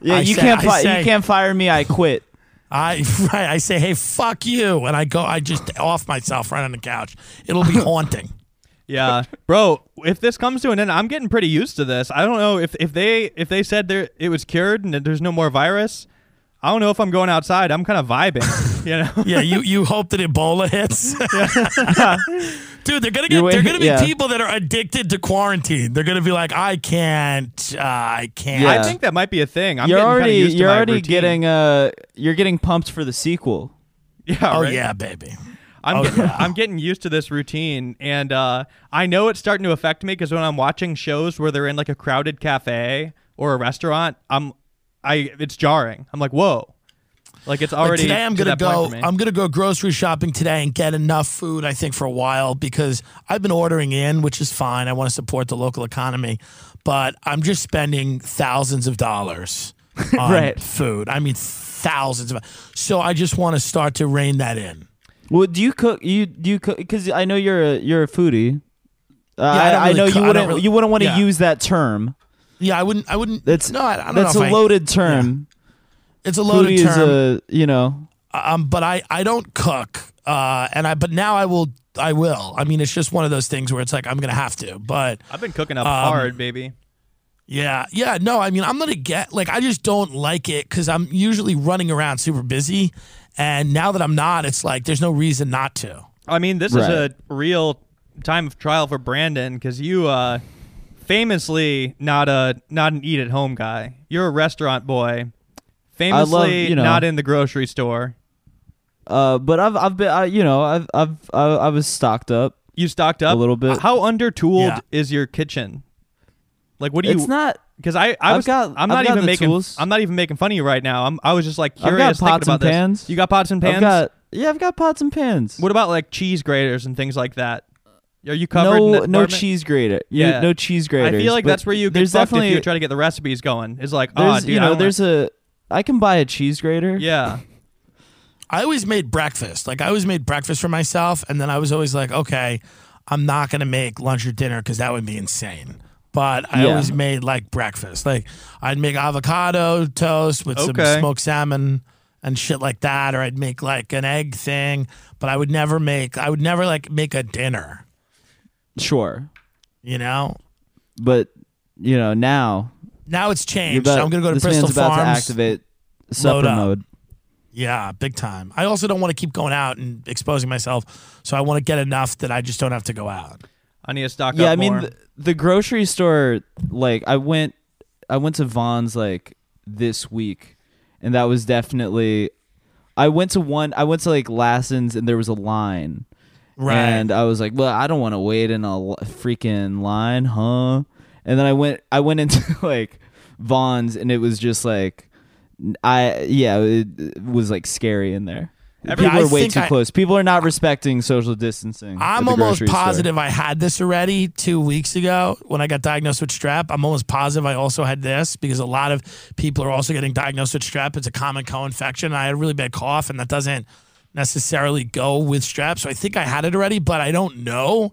Yeah, I you say- can't I fi- say- you can't fire me. I quit. I right, I say, hey, fuck you, and I go, I just off myself right on the couch. It'll be haunting. Yeah, bro. If this comes to an end, I'm getting pretty used to this. I don't know if, if they if they said there it was cured and there's no more virus. I don't know if I'm going outside. I'm kind of vibing, you know. Yeah, you you hope that Ebola hits. Dude, they're gonna get. You're They're wait- gonna be yeah. people that are addicted to quarantine. They're gonna be like, I can't. Uh, I can't. Yeah. I think that might be a thing. I'm you're getting kinda already used to you're my already routine. getting uh you're getting pumped for the sequel. yeah. Oh right? yeah, baby. I'm Oh, getting, yeah. I'm getting used to this routine, and uh, I know it's starting to affect me because when I'm watching shows where they're in like a crowded cafe or a restaurant, I'm I it's jarring. I'm like, whoa, like it's Like, already today I'm gonna point go. I'm gonna go grocery shopping today and get enough food. I think for a while because I've been ordering in, which is fine. I want to support the local economy, but I'm just spending thousands of dollars on Right. food. I mean thousands of. So I just want to start to rein that in. Well, do you cook? You do you cook? Because I know you're a you're a foodie. Uh, I don't I, I really know cook- you I wouldn't really- you wouldn't want to yeah. use that term. Yeah, I wouldn't. I wouldn't. That's no. I, I don't that's know a loaded term. It's a loaded Foodie term. is a you know. um, but I, I don't cook. Uh, and I but now I will I will. I mean, it's just one of those things where it's like I'm gonna have to. But I've been cooking up Um, hard, baby. yeah, yeah, no, I mean, I'm gonna get like I just don't like it because I'm usually running around super busy, and now that I'm not, it's like there's no reason not to. I mean, this Right. is a real time of trial for Brandon because you uh, famously not a not an eat at home guy. You're a restaurant boy. Famously you know- not in the grocery store. Uh, but I've I've been I, you know I've I've I, I was stocked up. You stocked up A little bit. How undertooled Yeah. is your kitchen? Like, what do you? It's not. Because I, I I've was, got- I'm I've not got even the making, tools. I'm not even making fun of you right now. I'm, I was just like I've got curious thinking pots about and this. pans. You got pots and pans. I've got yeah I've got pots and pans. What about like cheese graters and things like that? Are you covered? in no that no department? cheese grater. Yeah. no cheese grater. I feel like that's where you get there's fucked definitely if you try to get the recipes going. It's like, oh, there's dude, you know don't there's wanna- a I can buy a cheese grater. yeah. I always made breakfast. Like I always made breakfast for myself, and then I was always like, okay, I'm not gonna make lunch or dinner because that would be insane. But I Yeah. always made like breakfast. Like I'd make avocado toast with Okay. some smoked salmon and shit like that, or I'd make like an egg thing. But I would never make. I would never like make a dinner. Sure, You know. but you know now Now it's changed. about, I'm gonna go to this Bristol man's about Farms. to activate supper mode. Yeah, big time. I also don't want to keep going out and exposing myself, so I want to get enough that I just don't have to go out. I need to stock Yeah, up I mean the, the grocery store. Like I went, I went to Vons like this week, and that was definitely. I went to one. I went to like Lassen's, and there was a line. Right. And I was like, well, I don't want to wait in a l- freaking line, huh? And then I went, I went into like Vons, and it was just like, I yeah, it was like scary in there. People Yeah, are way too I- close. People are not respecting social distancing. I'm almost grocery store. positive I had this already two weeks ago when I got diagnosed with strep. I'm almost positive I also had this because a lot of people are also getting diagnosed with strep. It's a common co-infection. I had a really bad cough, and that doesn't necessarily go with strep. So I think I had it already, but I don't know.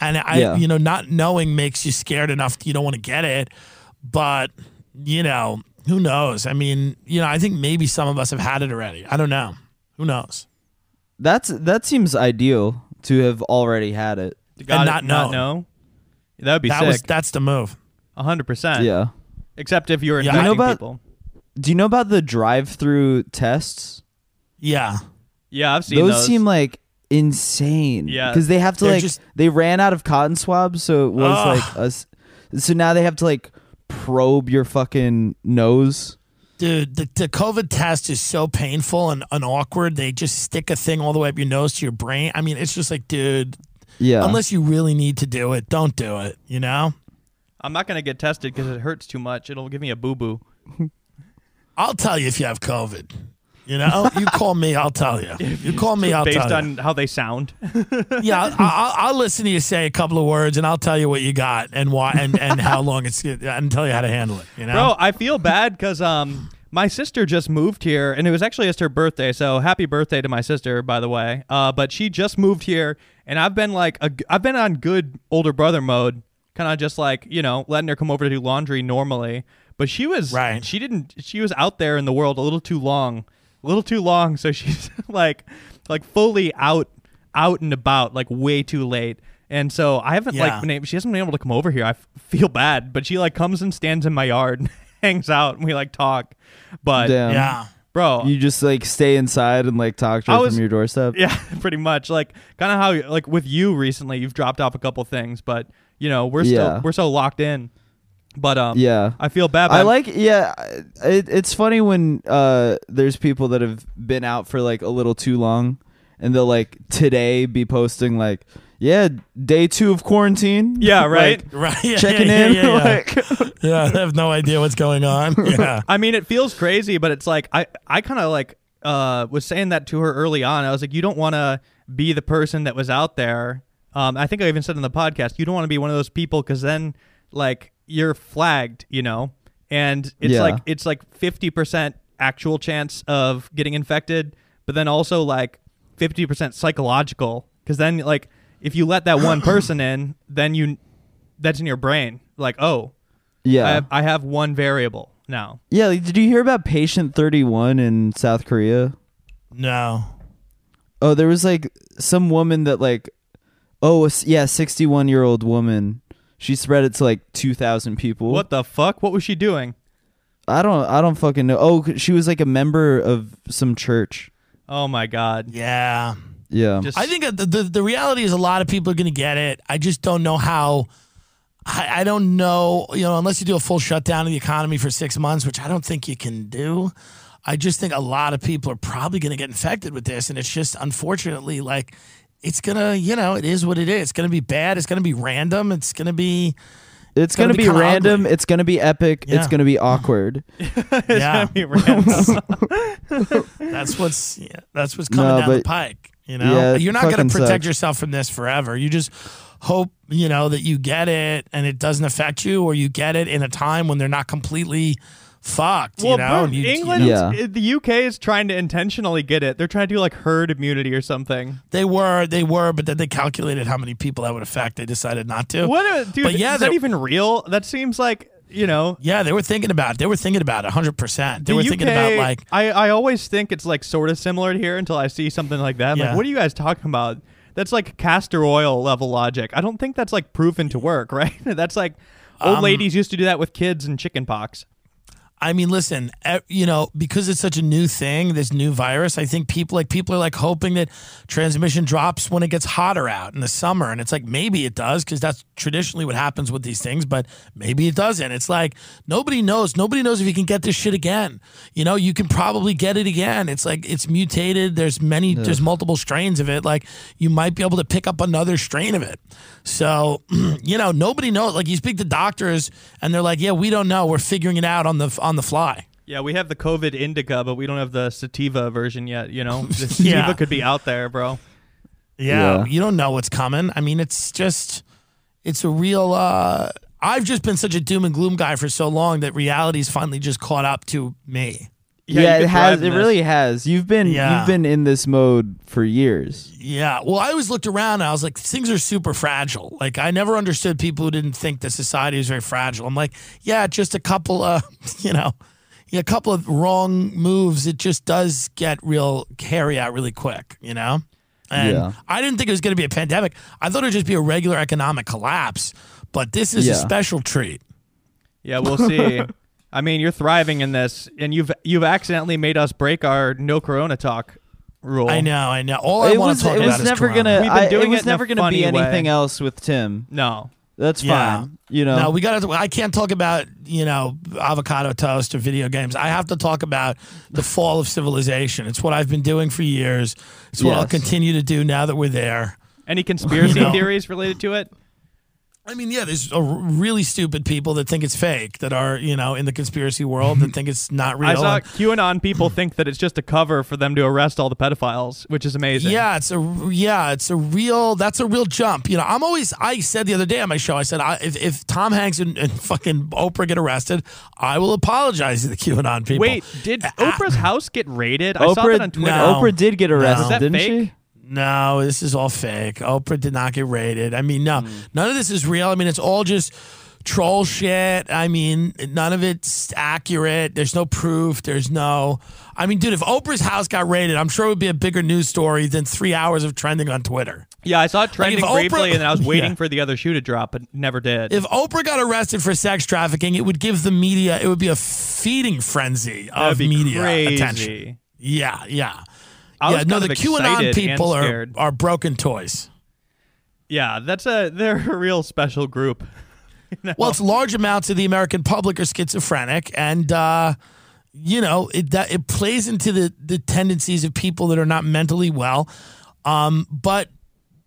And I, Yeah. you know, not knowing makes you scared enough you don't want to get it. But you know, who knows? I mean, you know, I think maybe some of us have had it already. I don't know. Who knows? That's that seems ideal to have already had it. Got not it, not know. know. That would be that sick. was that's the move. hundred percent. Yeah. Except if you were Yeah, infecting I know about- people. Do you know about the drive-through tests? Yeah. Yeah, I've seen Those, those. seem like insane. Yeah. because they have to They're like just- they ran out of cotton swabs, so it was Ugh. like us. So now they have to like probe your fucking nose. Dude, the, the COVID test is so painful and, and awkward. They just stick a thing all the way up your nose to your brain. I mean, it's just like, dude, Yeah, unless you really need to do it, don't do it, you know? I'm not gonna get tested because it hurts too much. It'll give me a boo boo. I'll tell you if you have COVID. You know, you call me, I'll tell you. You call me, I'll based tell on how they sound. Yeah, I'll, I'll, I'll listen to you say a couple of words, and I'll tell you what you got and why and, and how long it's and tell you how to handle it. You know, Bro, I feel bad because um my sister just moved here, and it was actually just her birthday. So happy birthday to my sister, by the way. Uh, but she just moved here, and I've been like a, I've been on good older brother mode, kind of just like you know letting her come over to do laundry normally. But she was Right. She didn't. She was out there in the world a little too long, a little too long. So she's like like fully out out and about like way too late. And so I haven't Yeah. like been able, she hasn't been able to come over here. I f- feel bad, but she like comes and stands in my yard, and hangs out, and we like talk. But Damn. yeah. bro, You just like stay inside and like talk to her was- from your doorstep. yeah, pretty much like kind of how like with you recently, you've dropped off a couple things, but you know we're still we're so locked in. But um, Yeah. I feel bad. but I like yeah. It, it's funny when uh there's people that have been out for like a little too long, and they'll like today be posting like yeah day two of quarantine. Yeah, right. Like, Right. Yeah, checking yeah, in. Yeah, yeah, yeah. like, yeah, I have no idea what's going on. Yeah. I mean, it feels crazy, but it's like I I kind of like uh was saying that to her early on. I was like, you don't want to be the person that was out there. Um, I think I even said in the podcast, you don't want to be one of those people because then like you're flagged, you know, and it's Yeah. like it's like fifty percent actual chance of getting infected, but then also like fifty percent psychological because then like if you let that one person in, then you that's in your brain like oh yeah. I have, I have one variable now. yeah. Like, did you hear about patient thirty one in South Korea? No. Oh, there was like some woman that like, oh yeah, sixty one year old woman. She spread it to like two thousand people. What the fuck? What was she doing? I don't. I don't fucking know. Oh, she was like a member of some church. Oh my god. Yeah. Yeah. Just I think the, the the reality is a lot of people are going to get it. I just don't know how. I, I don't know, you know, unless you do a full shutdown of the economy for six months, which I don't think you can do. I just think a lot of people are probably going to get infected with this, and it's just unfortunately like it's gonna, you know, it is what it is. It's gonna be bad. It's gonna be random. It's gonna be, It's gonna gonna, be be, random. ugly. It's gonna be epic. Yeah. It's gonna be awkward. yeah. Be random. That's what's yeah, that's what's coming No, down the pike. You know, Yeah, you're not gonna protect sucks. yourself from this forever. You just hope you know that you get it and it doesn't affect you, or you get it in a time when they're not completely fucked. well, you know, bro, And you- you England, know, Yeah. the UK is trying to intentionally get it. They're trying to do like herd immunity or something. they were, they were, but then they calculated how many people that would affect. They decided not to. What, a, dude? But yeah, is that even real? That seems like you know. Yeah, they were thinking about. It. They were thinking about hundred percent. They the were UK, thinking about like I, I always think it's like sort of similar to here until I see something like that. I'm Yeah. Like, what are you guys talking about? That's like castor oil level logic. I don't think that's like proven to work, right? that's like old Um, ladies used to do that with kids and chicken pox. I mean, listen, you know, because it's such a new thing, this new virus, I think people like people are like hoping that transmission drops when it gets hotter out in the summer. And it's like maybe it does because that's traditionally what happens with these things, but maybe it doesn't. It's like nobody knows. Nobody knows if you can get this shit again. You know, you can probably get it again. It's like it's mutated. There's many, there's multiple strains of it. Like you might be able to pick up another strain of it. So, you know, nobody knows. Like you speak to doctors and they're like, yeah, we don't know. We're figuring it out on the on the fly. Yeah, we have the COVID indica, but we don't have the sativa version yet. You know, the sativa Yeah. could be out there, bro. Yeah, Yeah. you don't know what's coming. I mean, it's just, it's a real. uh I've just been such a doom and gloom guy for so long that reality's finally just caught up to me. Yeah, Yeah, it has. It this. really has. You've been Yeah. you've been in this mode for years. Yeah. Well, I always looked around and I was like, things are super fragile. Like, I never understood people who didn't think that society is very fragile. I'm like, yeah, just a couple of, you know, a couple of wrong moves. It just does get real carry out really quick, you know? And Yeah. I didn't think it was going to be a pandemic. I thought it would just be a regular economic collapse. But this is a special treat. Yeah, we'll see. I mean, you're thriving in this, and you've you've accidentally made us break our no corona talk. rule. I know, I know. All I it want was to talk it about was is never Corona. gonna. We've been I, doing it was it in a never gonna be anything way. else with Tim. No. That's Yeah. fine. You know. No, we got to. I can't talk about you know avocado toast or video games. I have to talk about the fall of civilization. It's what I've been doing for years. It's what I'll continue to do now that we're there. Any conspiracy You know. theories related to it? I mean, yeah, there's a really stupid people that think it's fake, that are you know in the conspiracy world that think it's not real. I saw And- QAnon people think that it's just a cover for them to arrest all the pedophiles, which is amazing. Yeah, it's a yeah, it's a real. That's a real jump. You know, I'm always. I said the other day on my show, I said I, if if Tom Hanks and, and fucking Oprah get arrested, I will apologize to the QAnon people. Wait, did Oprah's house get raided? I saw that on Twitter. No. Oprah did get arrested, Is that didn't fake? she? No, this is all fake. Oprah did not get raided. I mean, no, mm. none of this is real. I mean, it's all just troll shit. I mean, none of it's accurate. There's no proof. There's no. I mean, dude, if Oprah's house got raided, I'm sure it would be a bigger news story than three hours of trending on Twitter. Yeah, I saw it trending Oprah- briefly, and then I was waiting Yeah. for the other shoe to drop, but never did. If Oprah got arrested for sex trafficking, it would give the media. It would be a feeding frenzy of media crazy. attention. Yeah, yeah. I yeah, no, the QAnon people are, are broken toys. Yeah, that's a they're a real special group. Well, it's large amounts of the American public are schizophrenic, and uh, you know it that it plays into the the tendencies of people that are not mentally well. Um, but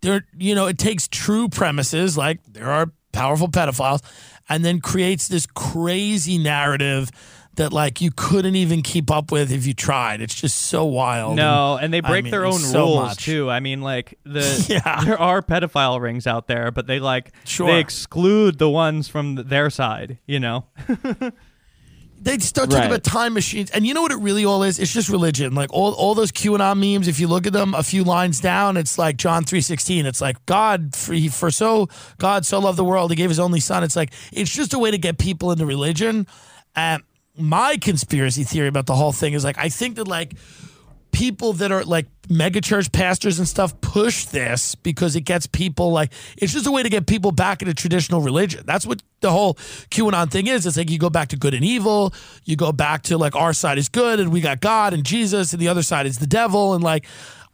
there, you know, it takes true premises like there are powerful pedophiles, and then creates this crazy narrative that like you couldn't even keep up with if you tried. It's just so wild. No, and they I break mean, their own so rules much. too. I mean, like the Yeah. there are pedophile rings out there, but they like Sure. they exclude the ones from their side. You know, They start talking Right. about time machines, and you know what it really all is? It's just religion. Like all, all those QAnon memes. If you look at them a few lines down, it's like John three sixteen. It's like God for, he, for so God so loved the world, he gave his only son. It's like it's just a way to get people into religion. And my conspiracy theory about the whole thing is like I think that like people that are like megachurch pastors and stuff push this because it gets people like it's just a way to get people back into traditional religion. That's what the whole QAnon thing is. It's like you go back to good and evil, you go back to like our side is good and we got God and Jesus and the other side is the devil and like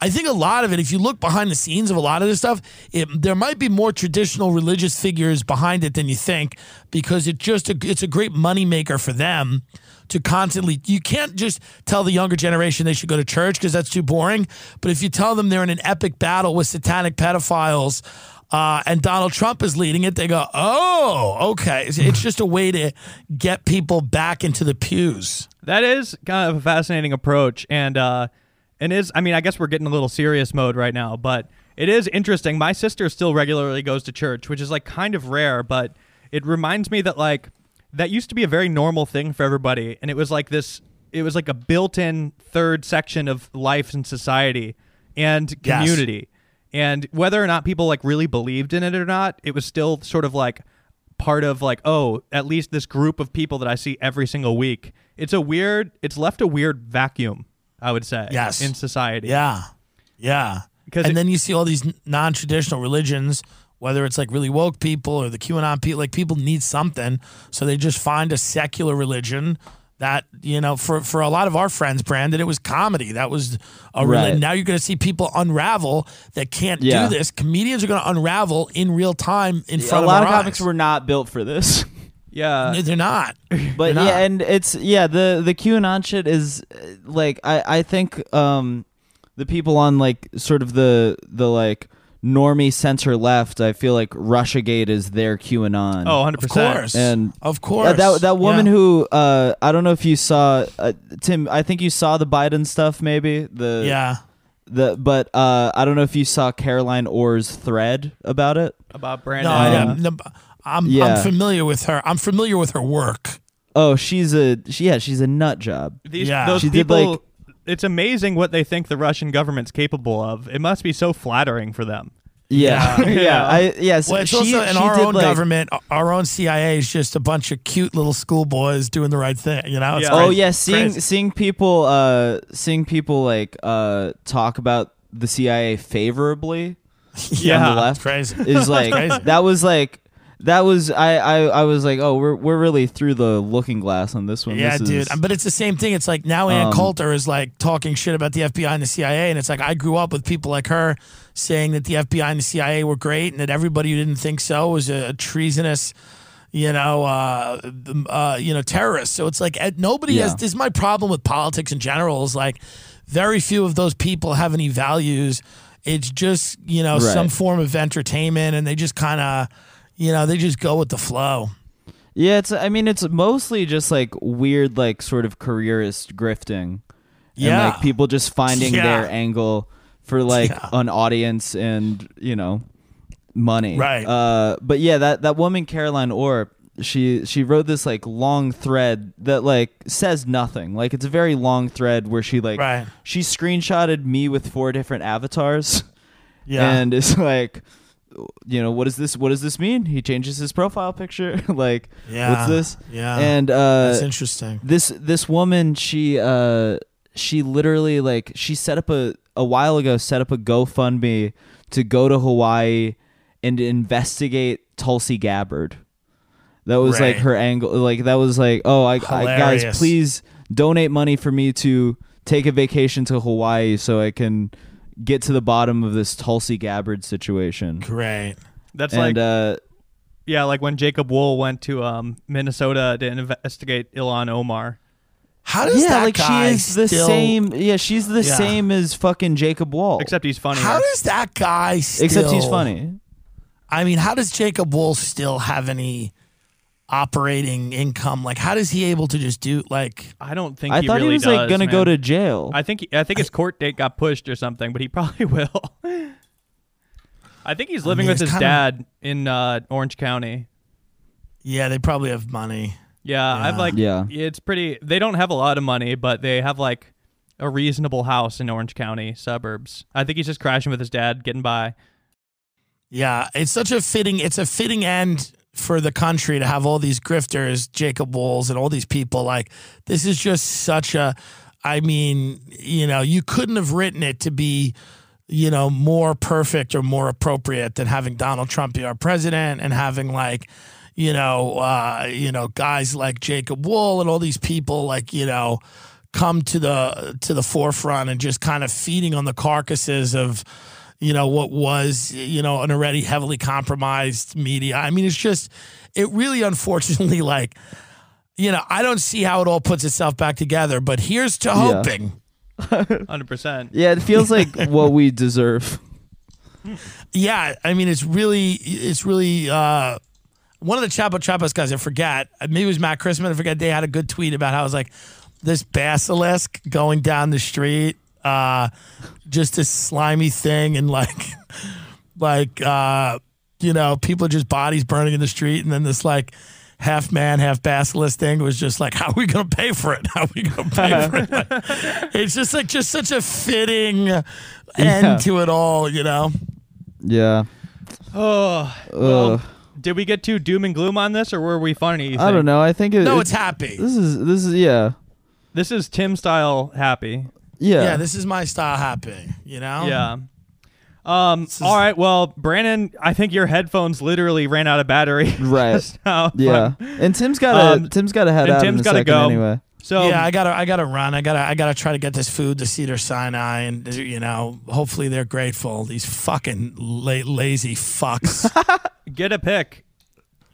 I think a lot of it, if you look behind the scenes of a lot of this stuff, it, there might be more traditional religious figures behind it than you think, because it just a, it's a great moneymaker for them to constantly. You can't just tell the younger generation they should go to church because that's too boring. But if you tell them they're in an epic battle with satanic pedophiles. Uh, and Donald Trump is leading it. They go, oh, okay. It's, just a way to get people back into the pews. that is kind of a fascinating approach, and uh, and is I mean, I guess we're getting a little serious mode right now, but it is interesting. My sister still regularly goes to church, which is like kind of rare, but it reminds me that like that used to be a very normal thing for everybody, and it was like this. It was like a built-in third section of life and society and Yes. community. And whether or not people like really believed in it or not, it was still sort of like part of like, oh, at least this group of people that I see every single week. It's a weird it's left a weird vacuum, I would say. Yes. In society. Yeah. Yeah. 'Cause and it- then you see all these non traditional religions, whether it's like really woke people or the QAnon people, like people need something. So they just find a secular religion that, you know, for, for a lot of our friends, Brandon, it was comedy. That was a religion. Right. Now you're going to see people unravel that can't Yeah. do this. Comedians are going to unravel in real time in A front lot of of comics eyes. were not built for this. Yeah. They're not. But They're yeah, not. and it's yeah the the QAnon shit is uh, like I I think um the people on like sort of the the like normie center left I feel like RussiaGate is their QAnon. Oh, 100%. Of course. And- of course. Yeah, that that woman Yeah. who uh I don't know if you saw uh, Tim I think you saw the Biden stuff maybe the Yeah. the but uh I don't know if you saw Caroline Orr's thread about it. About Brandon. No, Um, yeah, no, I'm, yeah. I'm familiar with her. I'm familiar with her work. Oh, she's a she, yeah, she's a nut job. These Yeah. those She did, people like- it's amazing what they think the Russian government's capable of. It must be so flattering for them. Yeah, Yeah. yeah, I yes. Well, it's she, also in our own like- government, our own CIA is just a bunch of cute little schoolboys doing the right thing. You know? It's Yeah. Oh crazy. yeah, seeing Crazy. seeing people uh seeing people like uh talk about the CIA favorably Yeah. on the left crazy. is like Crazy. that was like that was I, I I was like, oh, we're we're really through the looking glass on this one. Yeah, This dude. is- But it's the same thing. It's like now Ann Um, Coulter is like talking shit about the FBI and the CIA, and it's like I grew up with people like her saying that the FBI and the CIA were great, and that everybody who didn't think so was a treasonous, you know, uh, uh, you know, terrorist. So it's like eh, nobody has. This is my problem with politics in general. Is like very few of those people have any values. It's just you know Right. some form of entertainment, and they just kind of, you know, they just go with the flow. yeah, it's I mean it's mostly just like weird like sort of careerist grifting. Yeah. And like people just finding Yeah. their angle for like Yeah. an audience and, you know, money. Right. Uh but yeah, that that woman Caroline Orr, she she wrote this like long thread that like says nothing. Like it's a very long thread where she like Right. she screenshotted me with four different avatars. Yeah. And it's like you know, what does this what does this mean? He changes his profile picture. like Yeah. what's this? Yeah. And uh That's interesting. this this woman she uh she literally like she set up a a while ago set up a GoFundMe to go to Hawaii and investigate Tulsi Gabbard. That was like her angle like that was like oh I, I guys please donate money for me to take a vacation to Hawaii so I can get to the bottom of this Tulsi Gabbard situation. Great. That's and like uh yeah, like when Jacob Wohl went to um, Minnesota to investigate Ilhan Omar. How does yeah, that like guy she is the still, same. Yeah, she's the Yeah. same as fucking Jacob Wohl. Except he's funny. How does that guy still? except he's funny. I mean, how does Jacob Wohl still have any operating income? Like, how does he able to just do like? I don't think I he thought really he was does, like gonna go to jail. I think I think his court date got pushed or something, but he probably will. I think he's living mean, with his kinda- dad in uh, Orange County. Yeah, they probably have money. Yeah, I've like Yeah. it's pretty they don't have a lot of money, but they have like a reasonable house in Orange County suburbs. I think he's just crashing with his dad, getting by. Yeah, it's such a fitting. It's a fitting end for the country to have all these grifters, Jacob Wohls, and all these people. Like, this is just such a. I mean, you know, you couldn't have written it to be, you know, more perfect or more appropriate than having Donald Trump be our president and having like, you know, uh, you know, guys like Jacob Wohl and all these people like, you know, come to the to the forefront and just kind of feeding on the carcasses of you know what was you know an already heavily compromised media i mean it's just it really unfortunately like you know i don't see how it all puts itself back together but here's to hoping Hundred percent. yeah, it feels like what we deserve. yeah i mean it's really it's really uh one of the Chapo Chapas guys, I forget, maybe it was Matt Christman. I forget. They had a good tweet about how it was like this basilisk going down the street, uh, just this slimy thing, and like, like, uh, you know, people just bodies burning in the street, and then this like half man, half basilisk thing was just like, how are we gonna pay for it? How are we gonna pay for it? Like, it's just like just such a fitting end Yeah. to it all, you know. Yeah. Oh, well, did we get too doom and gloom on this, or were we funny? I don't know. I think it, No, it- it's happy. this is this is yeah This is Tim style happy. Yeah Yeah, this is my style happy, you know? Yeah. Um. is- all right. Well, Brandon, I think your headphones literally ran out of battery. right just now. yeah. And Tim's got to Um, Tim's got to head and out Tim's in a gotta second go. anyway. So yeah, I gotta, I gotta run. I gotta, I gotta try to get this food to Cedars-Sinai, and you know, hopefully they're grateful. These fucking la- lazy fucks. get a pick.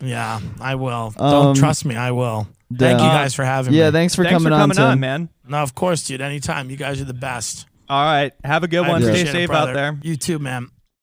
Yeah, I will. Um, Don't trust me. I will. Thank you uh, guys for having Yeah, me. thanks for Thanks coming for on, coming Tim. on, man. No, of course, dude. Anytime. You guys are the best. All right. Have a good I one. Stay appreciate it, safe out brother. there. You too, man.